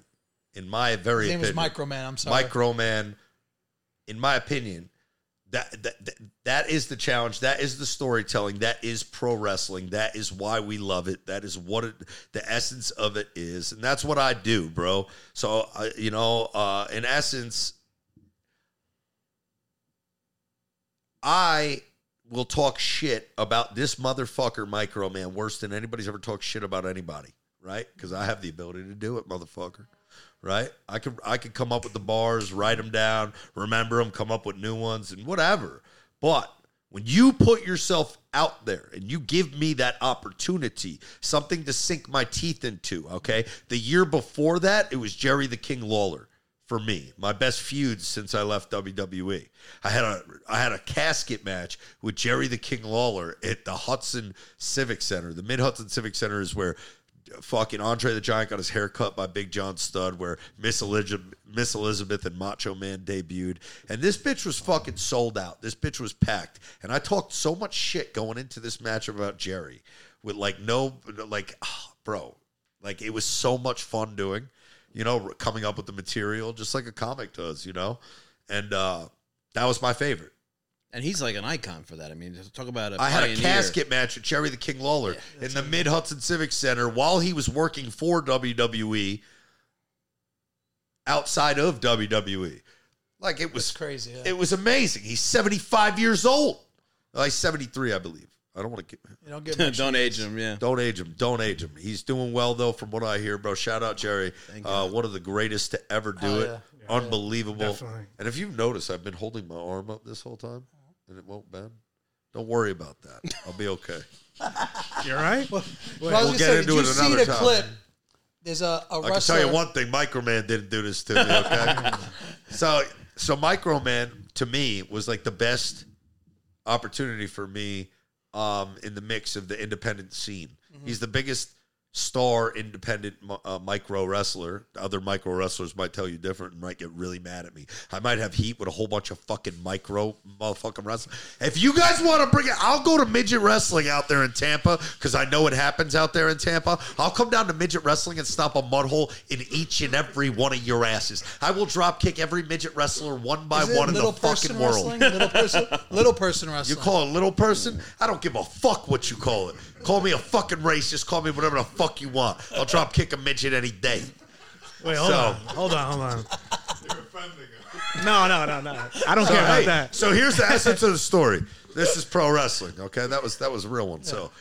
In my very His name opinion, Micro Man. I'm sorry. Micro Man. In my opinion, that, that that that is the challenge. That is the storytelling. That is pro wrestling. That is why we love it. That is what it, the essence of it is, and that's what I do, bro. So uh, you know, uh, in essence, I will talk shit about this motherfucker, Micro Man, worse than anybody's ever talked shit about anybody, right? Because I have the ability to do it, motherfucker right? I could I could come up with the bars, write them down, remember them, come up with new ones, and whatever. But when you put yourself out there and you give me that opportunity, something to sink my teeth into, okay? The year before that, it was Jerry the King Lawler for me. My best feuds since I left WWE. I had a I had a casket match with Jerry the King Lawler at the Hudson Civic Center. The Mid Hudson Civic Center is where fucking Andre the Giant got his hair cut by Big John Studd, where Miss Elizabeth, Miss Elizabeth and Macho Man debuted, and this bitch was fucking sold out. This bitch was packed, and I talked so much shit going into this match about Jerry, with like no, like, ah, bro, like it was so much fun doing, you know, coming up with the material just like a comic does, you know, and uh that was my favorite. And he's like an icon for that. I mean, talk about a I had a casket match with Jerry the King Lawler in the Mid Hudson Civic Center while he was working for WWE outside of WWE. Like it was It's crazy. Yeah. It was amazing. He's 75 years old. Well, he's 73, I believe. I don't want to get don't get much Don't age him, yeah. don't age him. Don't age him. He's doing well though, from what I hear, bro. Shout out Jerry. Uh, one of the greatest to ever do Oh, it. yeah. Unbelievable. Definitely. And if you've noticed, I've been holding my arm up this whole time, and it won't bend. Don't worry about that. I'll be okay. You're right. Well, We'll I was gonna get say, into did you it see another the time. clip? There's a, a I can tell you one thing: Microman didn't do this to me. Okay, so so Microman to me was like the best opportunity for me um, in the mix of the independent scene. Mm-hmm. He's the biggest star independent uh, micro wrestler. Other micro wrestlers might tell you different and might get really mad at me. I might have heat with a whole bunch of fucking micro motherfucking wrestlers. If you guys want to bring it, I'll go to midget wrestling out there in Tampa because I know it happens out there in Tampa. I'll come down to midget wrestling and stop a mud hole in each and every one of your asses. I will drop kick every midget wrestler one by one in the fucking world. Little person, little person wrestling. You call it little person? I don't give a fuck what you call it. Call me a fucking racist. Call me whatever the fuck you want. I'll drop kick a midget any day. Wait, hold So- on, hold on, hold on. No, no, no, no. I don't care about Hey, that. So here's the essence of the story. This is pro wrestling. Okay, that was that was a real one. So,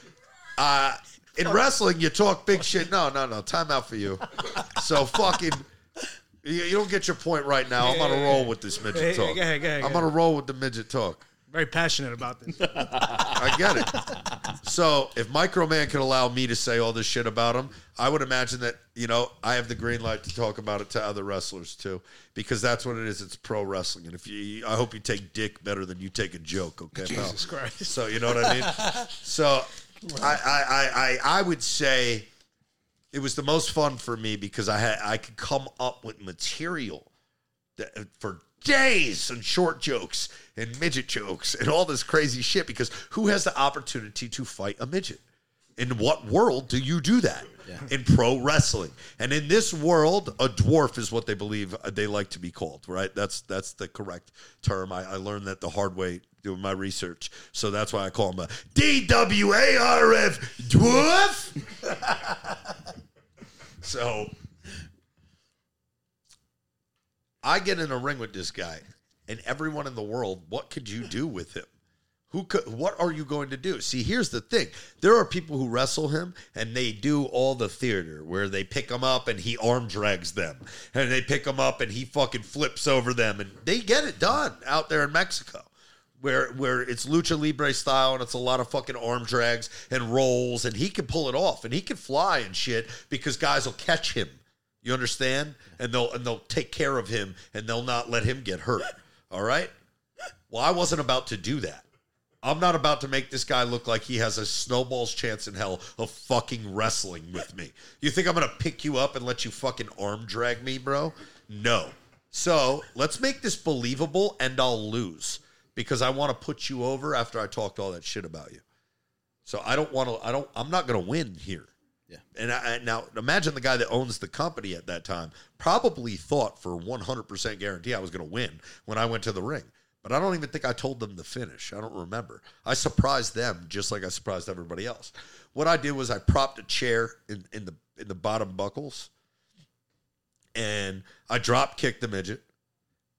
uh, in wrestling, you talk big shit. No, no, no. Time out for you. So fucking. You, you don't get your point right now. I'm on a roll with this midget Hey, talk. go ahead, go ahead, go I'm on a roll with the midget talk. Very passionate about this. I get it. So if Microman could allow me to say all this shit about him, I would imagine that you know I have the green light to talk about it to other wrestlers too, because that's what it is. It's pro wrestling, and if you, I hope you take dick better than you take a joke. Okay, pal? Jesus Christ. So you know what I mean. So I, I, I, I, I would say it was the most fun for me because I had I could come up with material that, for days and short jokes and midget jokes and all this crazy shit because who has the opportunity to fight a midget? In what world do you do that? In pro wrestling. And in this world, a dwarf is what they believe they like to be called, right? That's that's the correct term. I, I learned that the hard way doing my research. So that's why I call him a DWARF dwarf. so I get in a ring with this guy, and everyone in the world, what could you do with him? Who could? What are you going to do? See, here's the thing: there are people who wrestle him, and they do all the theater where they pick him up and he arm drags them, and they pick him up and he fucking flips over them, and they get it done out there in Mexico. Where, where it's lucha libre style and it's a lot of fucking arm drags and rolls and he can pull it off and he can fly and shit because guys will catch him you understand? And they'll and they'll take care of him and they'll not let him get hurt. All right? Well, I wasn't about to do that. I'm not about to make this guy look like he has a snowball's chance in hell of fucking wrestling with me. You think I'm going to pick you up and let you fucking arm drag me, bro? No. So, let's make this believable and I'll lose because I want to put you over after I talked all that shit about you. So, I don't want to I don't I'm not going to win here. Yeah. And I, now imagine the guy that owns the company at that time probably thought for 100% guarantee I was going to win when I went to the ring. But I don't even think I told them the finish. I don't remember. I surprised them just like I surprised everybody else. What I did was I propped a chair in, in the in the bottom buckles and I drop kicked the midget.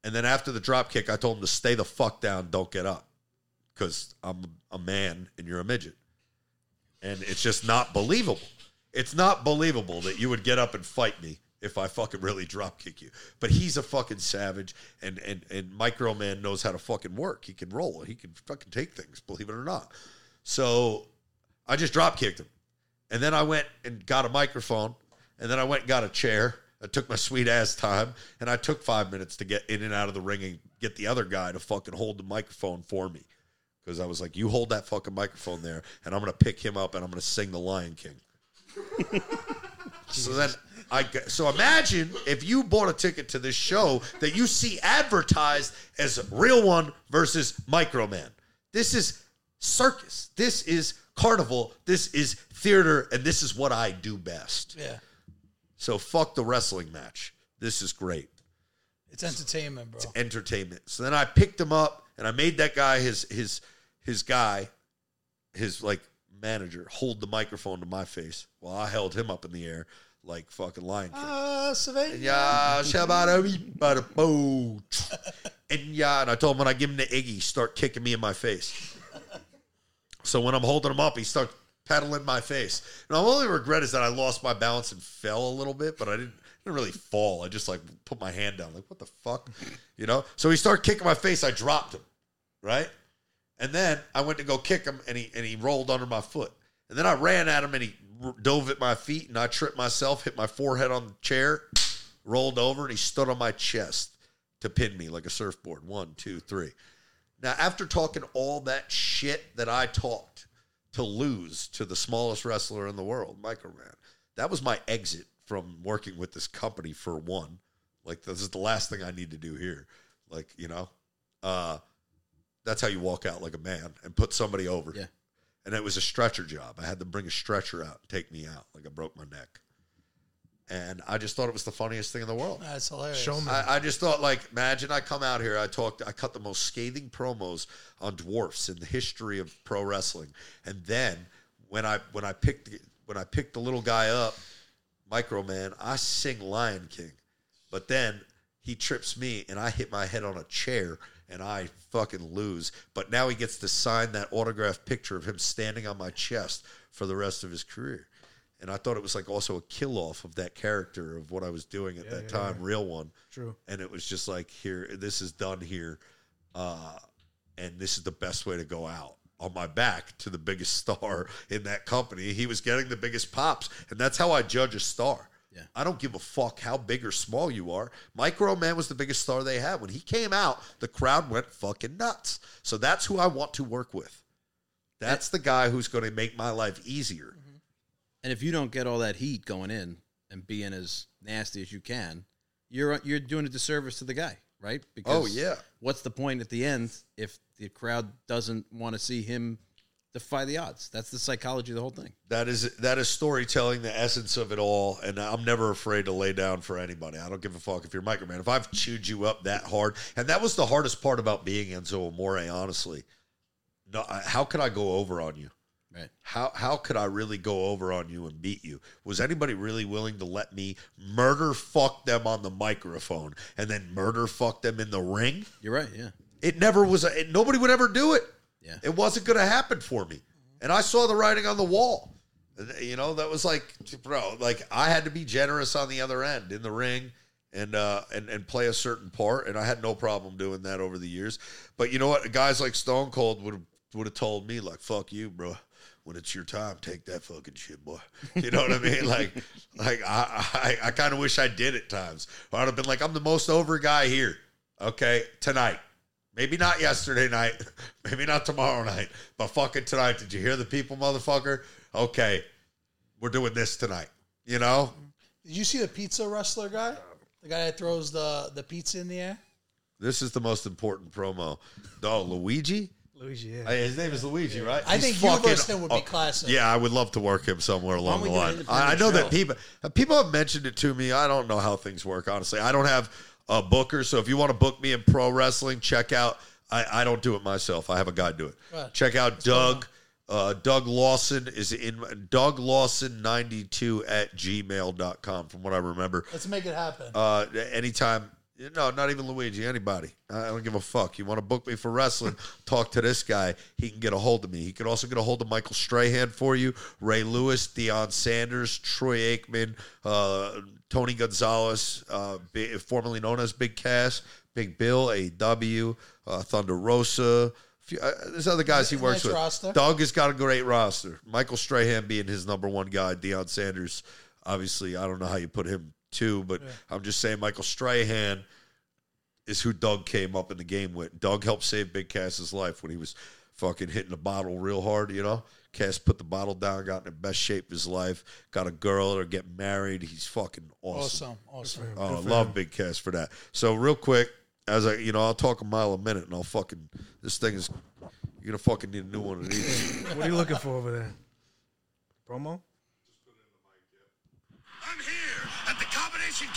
And then after the drop kick, I told him to stay the fuck down, don't get up. Because I'm a man and you're a midget. And it's just not believable. It's not believable that you would get up and fight me if I fucking really drop kick you. But he's a fucking savage, and and and Micro Man knows how to fucking work. He can roll. He can fucking take things. Believe it or not. So I just drop kicked him, and then I went and got a microphone, and then I went and got a chair. I took my sweet ass time, and I took five minutes to get in and out of the ring and get the other guy to fucking hold the microphone for me. Because I was like, you hold that fucking microphone there, and I'm going to pick him up and I'm going to sing The Lion King. so then I get, so imagine if you bought a ticket to this show that you see advertised as Real One versus Microman. This is circus. This is carnival. This is theater, and this is what I do best. Yeah. So fuck the wrestling match. This is great It's entertainment, bro. entertainment. So then I picked him up and I made that guy his his his guy, his like manager, hold the microphone to my face while I held him up in the air like fucking Lion King. Uh, Savannah. Yeah, shabba bada boo. And yeah, and I told him when I give him the Iggy, start kicking me in my face. So when I'm holding him up, he starts pedaling my face. And my only regret is that I lost my balance and fell a little bit, but I didn't didn't really fall. I just like put my hand down, like what the fuck, you know. So he started kicking my face. I dropped him, right, and then I went to go kick him, and he and he rolled under my foot. And then I ran at him, and he dove at my feet, and I tripped myself, hit my forehead on the chair, rolled over, and he stood on my chest to pin me like a surfboard. One, two, three. Now, after talking all that shit that I talked to lose to the smallest wrestler in the world, Microman, that was my exit from working with this company for one. Like this is the last thing I need to do here. Like you know, uh, that's how you walk out like a man and put somebody over. Yeah. And it was a stretcher job. I had to bring a stretcher out and take me out. Like I broke my neck. And I just thought it was the funniest thing in the world. That's hilarious. Showman. I, I just thought, like, imagine I come out here, I talked, I cut the most scathing promos on dwarfs in the history of pro wrestling, and then when I when I picked when I picked the little guy up, Micro Man, I sing Lion King, but then he trips me and I hit my head on a chair and I fucking lose. But now he gets to sign that autographed picture of him standing on my chest for the rest of his career. And I thought it was like also a kill off of that character of what I was doing at that yeah, time, real one True. and it was just like here this is done here uh and this is the best way to go out on my back to the biggest star in that company he was getting the biggest pops and that's how i judge a star Yeah. i don't give a fuck how big or small you are micro man was the biggest star they had when he came out the crowd went fucking nuts so that's who i want to work with that's the guy who's going to make my life easier And if you don't get all that heat going in and being as nasty as you can, you're you're doing a disservice to the guy, right? Oh, yeah. What's the point at the end if the crowd doesn't want to see him defy the odds? That's the psychology of the whole thing. That is that is storytelling, the essence of it all, and I'm never afraid to lay down for anybody. I don't give a fuck if you're Microman. If I've chewed you up that hard, and that was the hardest part about being Enzo Amore, honestly. No, how could I go over on you? Right. How how could I really go over on you and beat you? Was anybody really willing to let me murder fuck them on the microphone and then murder fuck them in the ring? You're right. Yeah. It never was. A, it, nobody would ever do it. Yeah. It wasn't going to happen for me, and I saw the writing on the wall. You know, that was like, bro, like I had to be generous on the other end in the ring and uh and and play a certain part, and I had no problem doing that over the years. But you know what? Guys like Stone Cold would would have told me like, "Fuck you, bro." When it's your time, take that fucking shit, boy. You know what I mean? Like, like I, I, I kind of wish I did at times. I'd have been like, I'm the most over guy here. Okay, tonight. Maybe not yesterday night, maybe not tomorrow night, but fucking tonight. Did you hear the people, motherfucker? Okay, we're doing this tonight. You know? Did you see the pizza wrestler guy? The guy that throws the, the pizza in the air? This is the most important promo. Oh, Luigi? Luigi, yeah. Hey, His name is Luigi, right? I He's think you fucking- versus him would be oh, classic. Yeah, I would love to work him somewhere along the line. I, I know show? that people people have mentioned it to me. I don't know how things work, honestly. I don't have a booker, so if you want to book me in pro wrestling, check out. I, I don't do it myself. I have a guy do it. Right. Check out Doug. Uh, Doug Lawson is in Doug Lawson 92 at gmail.com from what I remember. Let's make it happen. Uh, anytime. No, not even Luigi. Anybody. I don't give a fuck. You want to book me for wrestling? talk to this guy. He can get a hold of me. He could also get a hold of Michael Strahan for you. Ray Lewis, Deion Sanders, Troy Aikman, uh, Tony Gonzalez, uh, formerly known as Big Cass, Big Bill, AW, uh, Thunder Rosa. Few, uh, there's other guys he works Nice with. roster. Doug has got a great roster. Michael Strahan being his number one guy. Deion Sanders, obviously, I don't know how you put him two, but I'm just saying Michael Strahan is who Doug came up in the game with. Doug helped save Big Cass's life when he was fucking hitting the bottle real hard, you know? Cass put the bottle down, got in the best shape of his life, got a girl or get married. He's fucking awesome. awesome. Awesome. Oh, I love Big Cass for that. So real quick, as I you know, I'll talk a mile a minute and I'll fucking this thing is you're gonna fucking need a new one of these. What are you looking for over there? Promo? I'm here at the combination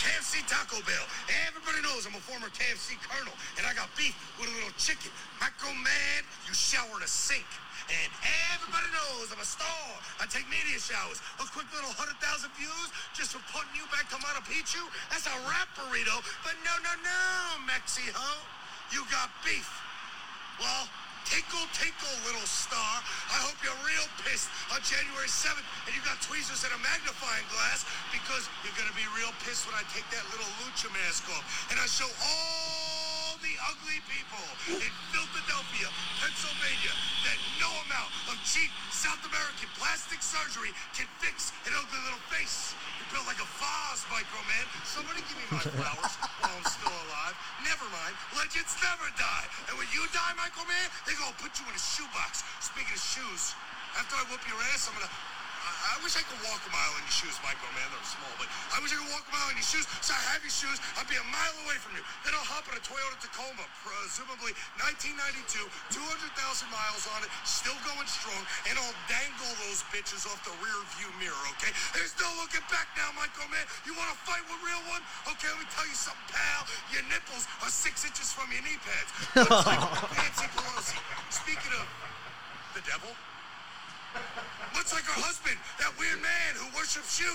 Taco Bell. Everybody knows I'm a former KFC colonel, and I got beef with a little chicken. Micro man, you shower in a sink. And everybody knows I'm a star. I take media showers. A quick little 100,000 views just for putting you back to Mana Picchu? That's a rap burrito. But no, no, no, Mexi Ho. You got beef. Well, tinkle, tinkle, little star. I hope you're real pissed on January 7th and you got tweezers and a magnifying glass because you're going to be real pissed when I take that little lucha mask off and I show all the ugly people in Philadelphia, Pennsylvania that no amount of cheap South American plastic surgery can fix an ugly little face. You're built like a vase, Micro Man. Somebody give me my flowers while I'm still alive. Never mind. Legends never die. And when you die, Michael Man, they're gonna put you in a shoebox. Speaking of shoes, after I whoop your ass, I'm gonna. I, I wish I could walk a mile in your shoes, Michael, man. They're small, but I wish I could walk a mile in your shoes. So I have your shoes. I'd be a mile away from you. Then I'll hop in a Toyota Tacoma, presumably 1992, 200,000 miles on it, still going strong, and I'll dangle those bitches off the rear view mirror, okay? There's no looking back now, Michael, man. You want to fight with real one? Okay, let me tell you something, pal. Your nipples are six inches from your knee pads. Looks like Nancy Pelosi. Speaking of the devil, Looks like her husband, that weird man who worships you.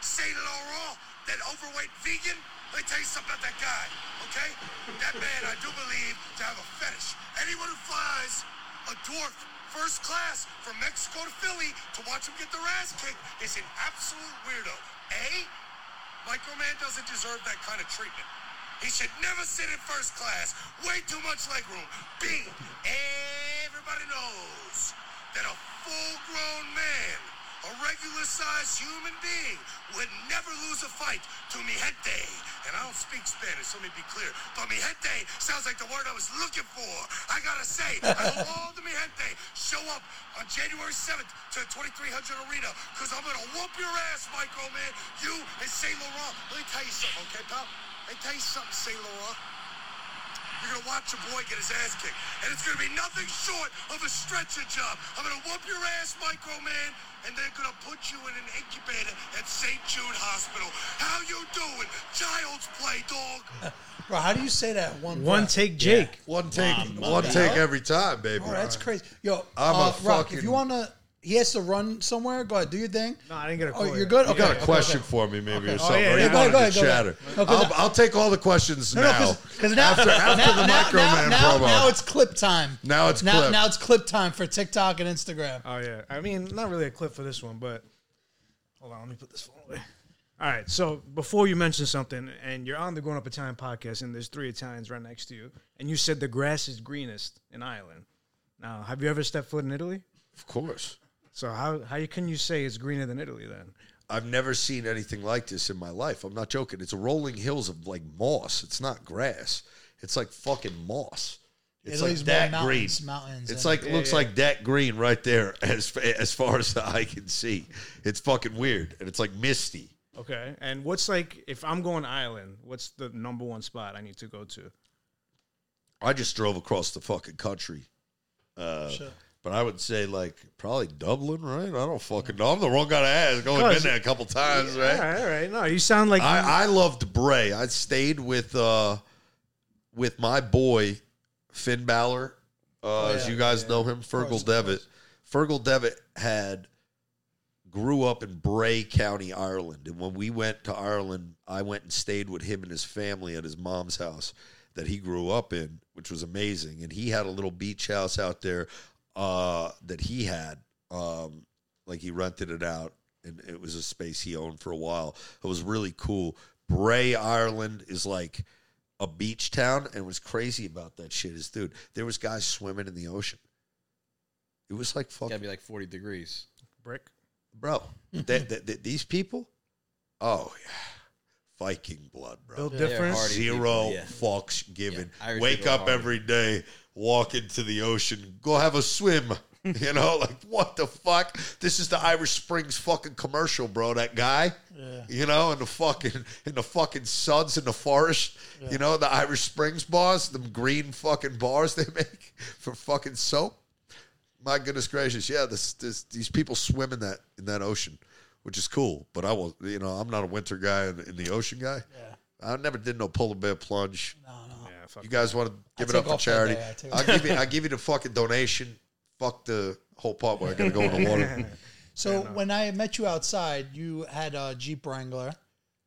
Saint Laurent, that overweight vegan. Let me tell you something about that guy, okay? That man, I do believe, to have a fetish. Anyone who flies a dwarf first class from Mexico to Philly to watch him get their ass kicked is an absolute weirdo. A, Microman doesn't deserve that kind of treatment. He should never sit in first class. Way too much legroom. B, everybody knows that a full-grown man, a regular-sized human being, would never lose a fight to mi gente. And I don't speak Spanish, so let me be clear. But mi gente sounds like the word I was looking for. I gotta say, I hope all the mi gente show up on January 7th to the 2300 Arena, because I'm gonna whoop your ass, Michael, man. You and Saint Laurent. Let me tell you something, okay, pal? Let me tell you something, Saint Laurent. You're gonna watch your boy get his ass kicked, and it's gonna be nothing short of a stretcher job. I'm gonna whoop your ass, Micro Man, and they're gonna put you in an incubator at St. Jude Hospital. How you doing? Child's play, dog. Bro, how do you say that one? One breath? take Jake. One take, my one bad. take every time, baby. Oh, that's crazy. Yo, I'm a uh, Rock, if you wanna, he has to run somewhere. Go ahead, do your thing. No, I didn't get a Oh, call you're yet. good. You got a question okay. for me, maybe, or oh, something? Oh, yeah, or yeah, you go ahead, go to ahead, go chatter? ahead. I'll, I- I'll take all the questions No, no, now. because now after, after now, the now, Micro now, Man now, promo. now it's clip time. Now it's now, clip. now it's clip time for TikTok and Instagram. Oh yeah. I mean, not really a clip for this one, but hold on, let me put this phone away. All right. So before you mention something, and you're on the Growing Up Italian podcast, and there's three Italians right next to you, and you said the grass is greenest in Ireland. Now, have you ever stepped foot in Italy? of course. So how how can you say it's greener than Italy then? I've never seen anything like this in my life. I'm not joking. It's rolling hills of like moss. It's not grass. It's like fucking moss. It's Italy's like that mountains, green. mountains It's and- like looks like that green right there as as far as the eye can see. It's fucking weird and it's like misty. Okay. And what's like if I'm going to Ireland, what's the number one spot I need to go to? I just drove across the fucking country. Uh, But I would say like probably Dublin, right? I don't fucking know. I'm the wrong guy to ask. I've only been there a couple times, All right? right, all right. No, you sound like I, I loved Bray. I stayed with uh with my boy Finn Balor. Uh, as yeah, you guys know him, Fergal Devitt. Fergal Devitt had grew up in Bray County, Ireland, and when we went to Ireland, I went and stayed with him and his family at his mom's house that he grew up in, which was amazing. And he had a little beach house out there uh, that he had, um, like he rented it out, and it was a space he owned for a while. It was really cool. Bray, Ireland, is like a beach town, and what's crazy about that shit is, dude, there was guys swimming in the ocean. It was like fucking Gotta be like 40 degrees. brick. bro. they, they- they- these people, oh yeah, Viking blood, bro. Built they're Zero people, yeah. fucks given. Yeah, Wake up hardy. every day, walk into the ocean, go have a swim. you know, like what the fuck? This is the Irish Springs fucking commercial, bro. That guy, you know, in the fucking in the fucking suds in the forest. You know, the Irish Springs bars, them green fucking bars they make for fucking soap. My goodness gracious, yeah, this, this these people swim in that in that ocean, which is cool. But I will, you know, I'm not a winter guy and, and the ocean guy. I never did no polar bear plunge. Yeah, fuck. You guys want to give it up for charity? I take I'll give you. I'll give you the fucking donation. Fuck the whole part where I gotta go in the water. So when I met you outside, you had a Jeep Wrangler,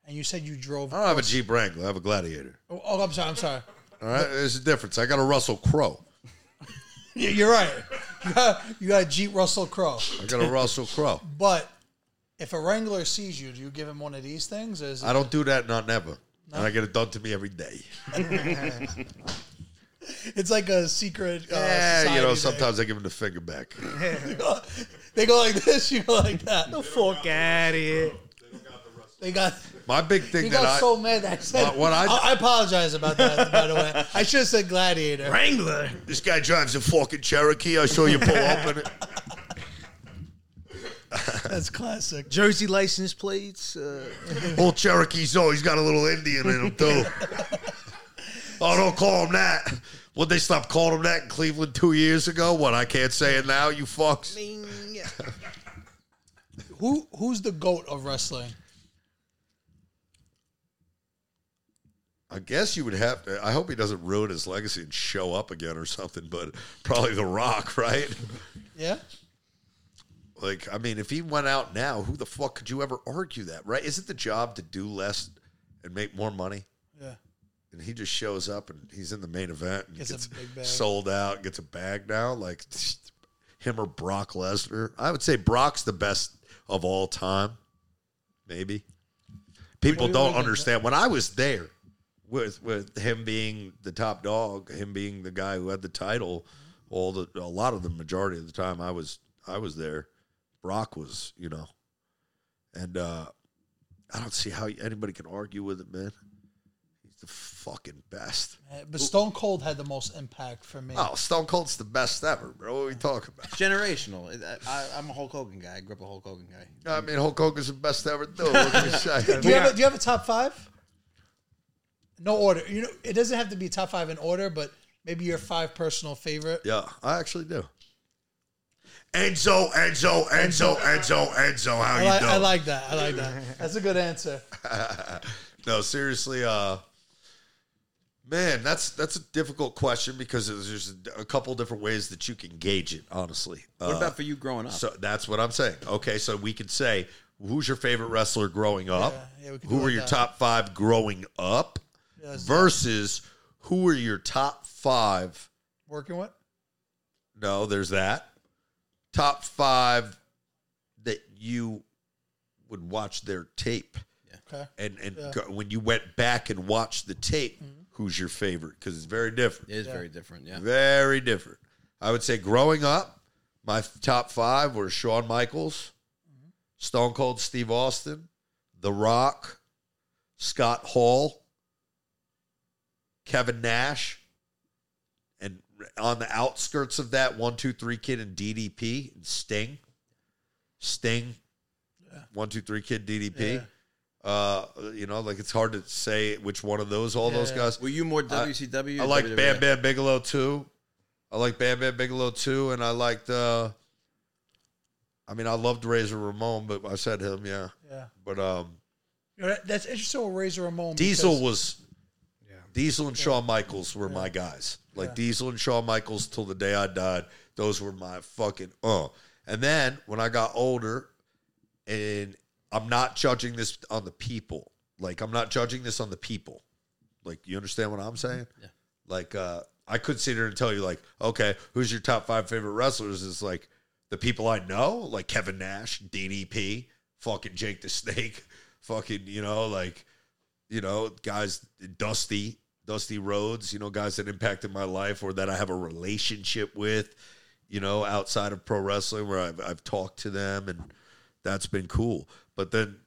and you said you drove. I don't have a Jeep Wrangler. I have a Gladiator. Oh, oh, I'm sorry. I'm sorry. All right, there's a difference. I got a Russell Crowe. Yeah, You're right. You got, you got a Jeep Russell Crowe. I got a Russell Crowe. But if a Wrangler sees you, do you give him one of these things? Or is it, I don't do that, not never. And I get it done to me every day. it's like a secret. Uh, yeah, you society know, thing. sometimes I give him the finger back. they go like this. You go like that. the fuck out of here. They got. My big He thing that got I so mad that I said. What- what I- I, I apologize about that. By the way, I should have said Gladiator. Wrangler. this guy drives a fucking Cherokee. I saw you pull up in it. That's classic. Jersey license plates. Uh, Old Cherokee's always got a little Indian in him too. oh, don't call him that. Would they stop calling him that in Cleveland two years ago? What I can't say it now, you fucks. Who who's the goat of wrestling? I guess you would have to. I hope he doesn't ruin his legacy and show up again or something. But probably The Rock, right? Yeah. Like, I mean, if he went out now, who the fuck could you ever argue that, right? Is it the job to do less and make more money? Yeah. And he just shows up and he's in the main event and Gets gets, sold out, gets a bag now. Like him or Brock Lesnar. I would say Brock's the best of all time. Maybe. People do don't understand. When I was there with with him being the top dog, him being the guy who had the title, all the a lot of the majority of the time I was I was there. Brock was, you know. And uh I don't see how anybody can argue with it, man. He's the fucking best. Uh, But Stone Cold had the most impact for me. Oh, Stone Cold's the best ever, bro. What are we talking about? Generational. I, I, I'm a Hulk Hogan guy. I grew up a Hulk Hogan guy. I mean, Hulk Hogan's the best ever. too. What can you say? Do you, have a, do you have a top five? No order. You know, it doesn't have to be top five in order, but maybe your five personal favorite. yeah, I actually do. Enzo, Enzo, Enzo, Enzo, Enzo. How I you like, doing? I like that. I like that. That's a good answer. no, seriously, uh man, that's that's a difficult question because there's a couple different ways that you can gauge it, honestly. What Uh, about for you growing up? So that's what I'm saying. Okay, so we could say who's your favorite wrestler growing up? Yeah, yeah, we can who were with your that. top five growing up? let's- versus who were your top five? Working with? No, there's that. Top five that you would watch their tape. Okay. And and Yeah. go, when you went back and watched the tape, mm-hmm. who's your favorite? Because it's very different. it is very different. Yeah. Very different. I would say growing up, my f- top five were Shawn Michaels, mm-hmm. Stone Cold Steve Austin, The Rock, Scott Hall, Kevin Nash, and on the outskirts of that, one, two, three kid and DDP and Sting. Sting, one, two, three kid DDP. Yeah. Uh, you know, like it's hard to say which one of those, all those guys. Were you more WCW? I or like WWE? Bam Bam Bigelow too. I like Bam Bam Bigelow too, and I liked. uh I mean, I loved Razor Ramon, but I said him, yeah. Yeah. But um You know, that- that's interesting with Razor Ramon. Diesel because- was yeah. Diesel and Shawn Michaels were my guys. Like Yeah. Diesel and Shawn Michaels till the day I died. Those were my fucking uh. And then when I got older, and I'm not judging this on the people. Like I'm not judging this on the people. Like you understand what I'm saying? Yeah. Like uh I could sit here and tell you like, okay, who's your top five favorite wrestlers? Is like the people I know, like Kevin Nash, DDP, fucking Jake the Snake, fucking, you know, like, you know, guys Dusty, Dusty Rhodes, you know, guys that impacted my life or that I have a relationship with, you know, outside of pro wrestling where I've I've talked to them and that's been cool. But then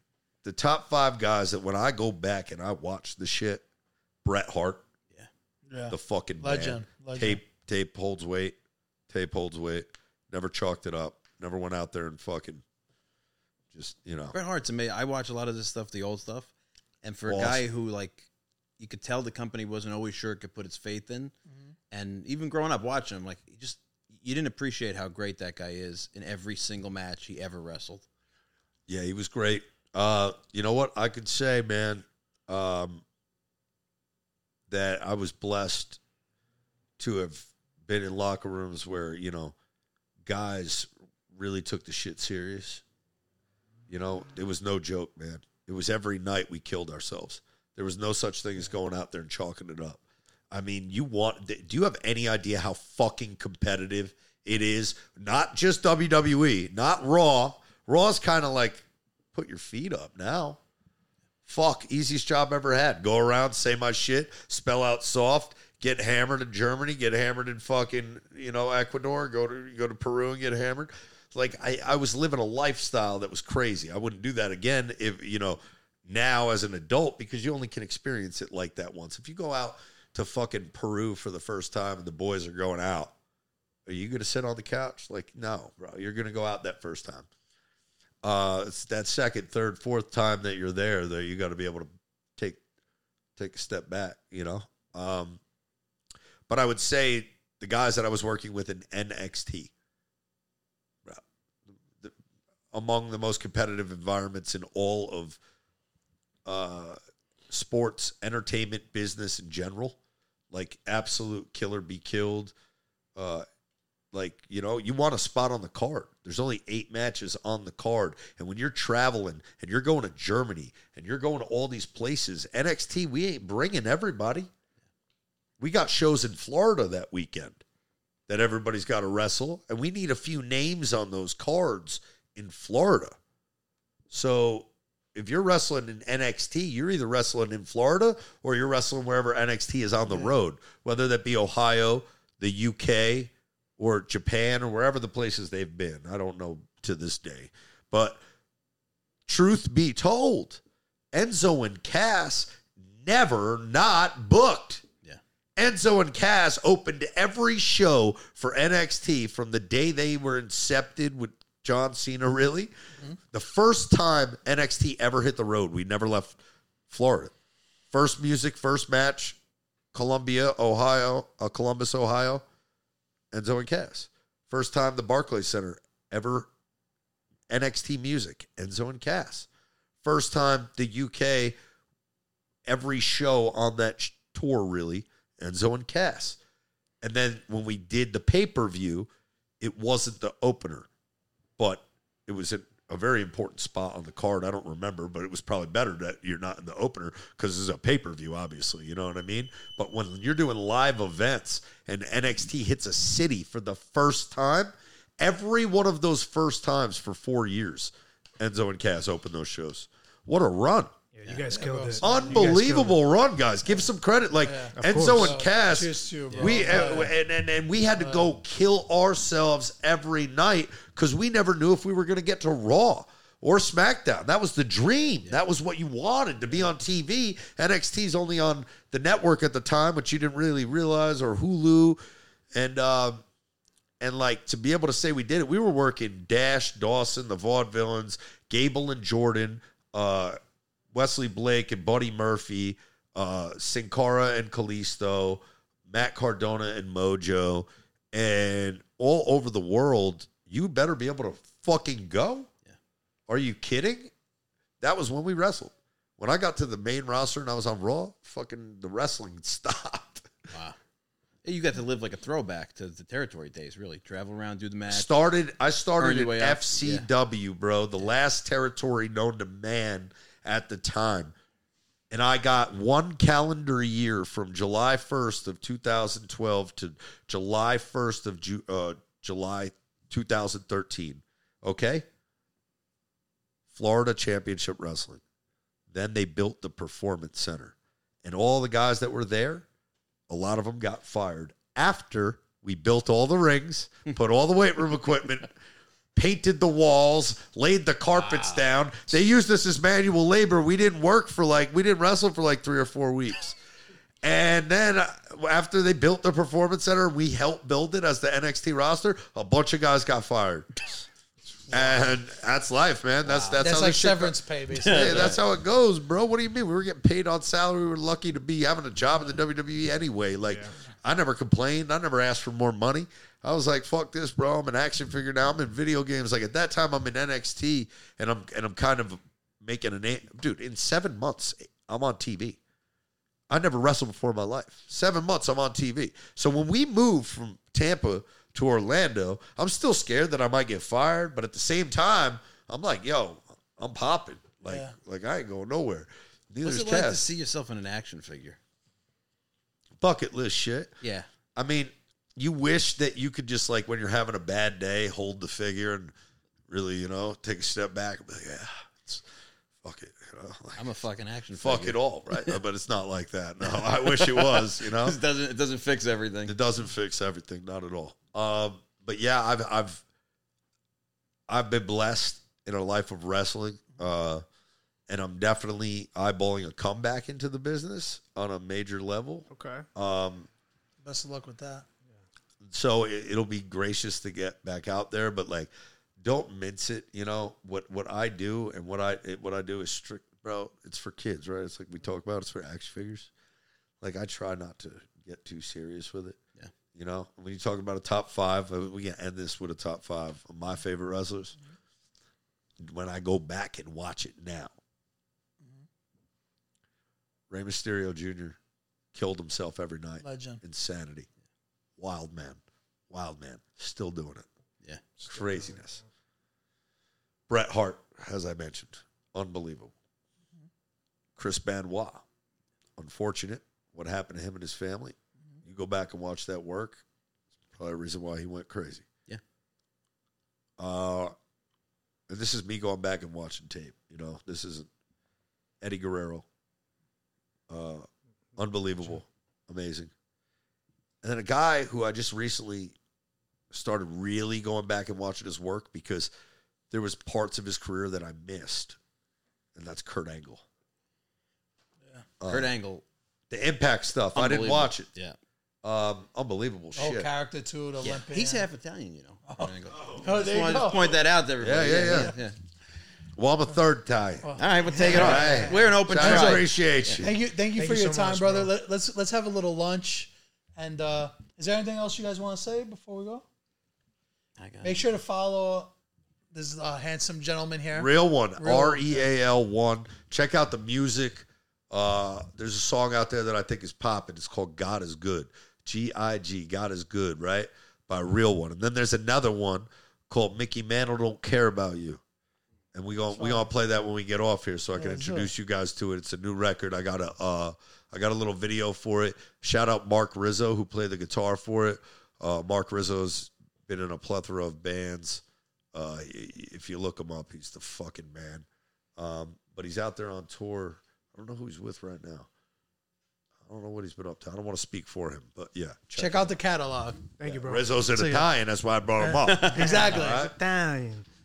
the top five guys that when I go back and I watch the shit, Bret Hart, Yeah. yeah. the fucking Legend, legend. Tape tape holds weight. Tape holds weight. Never chalked it up. Never went out there and fucking just you know. Bret Hart's amazing. I watch a lot of this stuff, the old stuff, and for Boss. a guy who like, you could tell the company wasn't always sure it could put its faith in, and even growing up watching him, like you just you didn't appreciate how great that guy is in every single match he ever wrestled. Yeah, he was great. Uh, you know what I could say, man, um, that I was blessed to have been in locker rooms where you know guys really took the shit serious. You know, it was no joke, man. It was every night we killed ourselves. There was no such thing as going out there and chalking it up. I mean, you want? Do you have any idea how fucking competitive it is? Not just WWE, not Raw. Raw's kind of like put your feet up now. Fuck, easiest job ever had. Go around, say my shit, spell out soft, get hammered in Germany, get hammered in fucking you know Ecuador, go to go to Peru and get hammered. Like I, I was living a lifestyle that was crazy. I wouldn't do that again if you know now as an adult because you only can experience it like that once. If you go out to fucking Peru for the first time and the boys are going out, are you gonna sit on the couch? Like no, bro. You're gonna go out that first time. uh, it's that second, third, fourth time that you're there, that you got to be able to take take a step back, you know. Um, but I would say the guys that I was working with in NXT, uh, the- among the most competitive environments in all of uh, sports, entertainment, business in general, like absolute killer be killed. Uh, like you know you want a spot on the card. There's only eight matches on the card. And when you're traveling and you're going to germany and you're going to all these places nxt we ain't bringing everybody. We got shows in florida that weekend that everybody's got to wrestle. And we need a few names on those cards in florida. So if you're wrestling in nxt you're either wrestling in florida or you're wrestling wherever nxt is on the road whether that be ohio the uk or Japan or wherever the places they've been. I don't know to this day. But truth be told, Enzo and Cass never not booked. Yeah. Enzo and Cass opened every show for NXT from the day they were incepted with John Cena, really. The first time NXT ever hit the road, we never left Florida. First music, first match, Columbia, Ohio, uh, Columbus, Ohio. Enzo and Cass. First time the Barclays Center ever NXT music, Enzo and Cass. First time the UK every show on that sh- tour really, Enzo and Cass. And then when we did the pay-per-view, it wasn't the opener, but it was a, a very important spot on the card. I don't remember, but it was probably better that you're not in the opener because it's a pay per view, obviously. You know what I mean? But when you're doing live events and NXT hits a city for the first time, every one of those first times for four years, Enzo and Cass opened those shows. What a run! Yeah, you guys killed it. You guys Unbelievable run, guys. Give some credit. Like Of Enzo course. and Cass, Cheers to you, bro. we Yeah. uh, and, and and we had to go kill ourselves every night because we never knew if we were going to get to Raw or SmackDown. That was the dream. That was what you wanted to be on TV. NXT's only on the network at the time, which you didn't really realize, or Hulu, and. um and like to be able to say we did it, we were working Dash, Dawson, the Vaudevillains, Gable and Jordan, uh, Wesley Blake and Buddy Murphy, uh, Sin Cara and Kalisto, Matt Cardona and Mojo, and all over the world. You better be able to fucking go. Yeah. Are you kidding? That was when we wrestled. When I got to the main roster and I was on Raw, fucking the wrestling stopped. Wow. You got to live like a throwback to the territory days, really. Travel around, do the match. Started. I started in. FCW, bro, the last territory known to man at the time, and I got one calendar year from July first of 2012 to July first of Ju- uh, July 2013. Okay, Florida Championship Wrestling. Then they built the Performance Center, and all the guys that were there, a lot of them got fired after we built all the rings, put all the weight room equipment, painted the walls, laid the carpets down. They used us as manual labor. We didn't work for like we didn't wrestle for like three or four weeks. And then uh, after they built the performance center, we helped build it as the NXT roster. A bunch of guys got fired, and that's life, man. That's that's, That's how like severance pay, basically. Hey, that's how it goes, bro. What do you mean? We were getting paid on salary. We were lucky to be having a job in the WWE anyway. Like, I never complained. I never asked for more money. I was like, "Fuck this, bro." I'm an action figure now. I'm in video games. Like at that time, I'm in NXT, and I'm and I'm kind of making a name, dude. In seven months, I'm on TV. I never wrestled before in my life. Seven months, I'm on TV. So when we moved from Tampa to Orlando, I'm still scared that I might get fired, but at the same time, I'm like, yo, I'm popping. Like, Yeah. like I ain't going nowhere. Neither What's it like to see yourself in an action figure? Bucket list shit. Yeah. I mean, you wish that you could just like when you're having a bad day, hold the figure and really, you know, take a step back and be like, yeah, it's, fuck it. You know, like, I'm a fucking action fuck figure. it all, right? but it's not like that. No, I wish it was, you know? It doesn't it doesn't fix everything. It doesn't fix everything, not at all. Um, but yeah, I've I've I've been blessed in a life of wrestling, uh, and I'm definitely eyeballing a comeback into the business on a major level. Okay. Um, Best of luck with that. So it, it'll be gracious to get back out there, but like don't mince it. You know what what I do and what I it, what I do is strict, bro. It's for kids, right? It's like we talk about. It's for action figures. Like I try not to get too serious with it. Yeah. You know, when you talk about a top five, uh, we can end this with a top five of my favorite wrestlers. When I go back and watch it now, Rey Mysterio Jr. killed himself every night. Legend. Insanity. Wild man. Wild man. Still doing it. Yeah. Craziness. Bret Hart, as I mentioned, unbelievable. Chris Benoit, unfortunate. What happened to him and his family? You go back and watch that work. It's probably a reason why he went crazy. Yeah. Uh, and this is me going back and watching tape. You know, this isn't Eddie Guerrero. Uh, unbelievable, amazing. And then a guy who I just recently started really going back and watching his work because there was parts of his career that I missed, and that's Kurt Angle. Uh, Kurt Angle. The Impact stuff, I didn't watch it. Yeah. Um, unbelievable shit. Oh, shit. character too, the Yeah. Olympian. He's half Italian, you know. Kurt Angle. Oh, Just there you wanted to go. point that out to everybody. Yeah, yeah, yeah. Well, I'm a third tie. Oh. All right, we'll take it off. right. We're an open I try. appreciate you. Thank you, thank you Thank for you your so time, much, brother. bro. Let, let's let's have a little lunch. And uh, is there anything else you guys want to say before we go? I got Make sure to follow this uh, handsome gentleman here. Real one, Real R E A L one. Check out the music. Uh, there's a song out there that I think is popping. It's called "God Is Good." G I G. God is good, right? By Real One. And then there's another one called "Mickey Mantle Don't Care About You." And we going we gonna play that when we get off here, so I can Yeah, sure. introduce you guys to it. It's a new record. I got a uh, I got a little video for it. Shout out Mark Rizzo who played the guitar for it. Uh, Mark Rizzo's been in a plethora of bands. Uh, y- y- if you look him up, he's the fucking man. Um, but he's out there on tour. I don't know who he's with right now. I don't know what he's been up to. I don't want to speak for him, but yeah, Check out the catalog. Thank you, bro. Rizzo's an See ya. Italian. That's why I brought him up. Exactly. All right? Italian.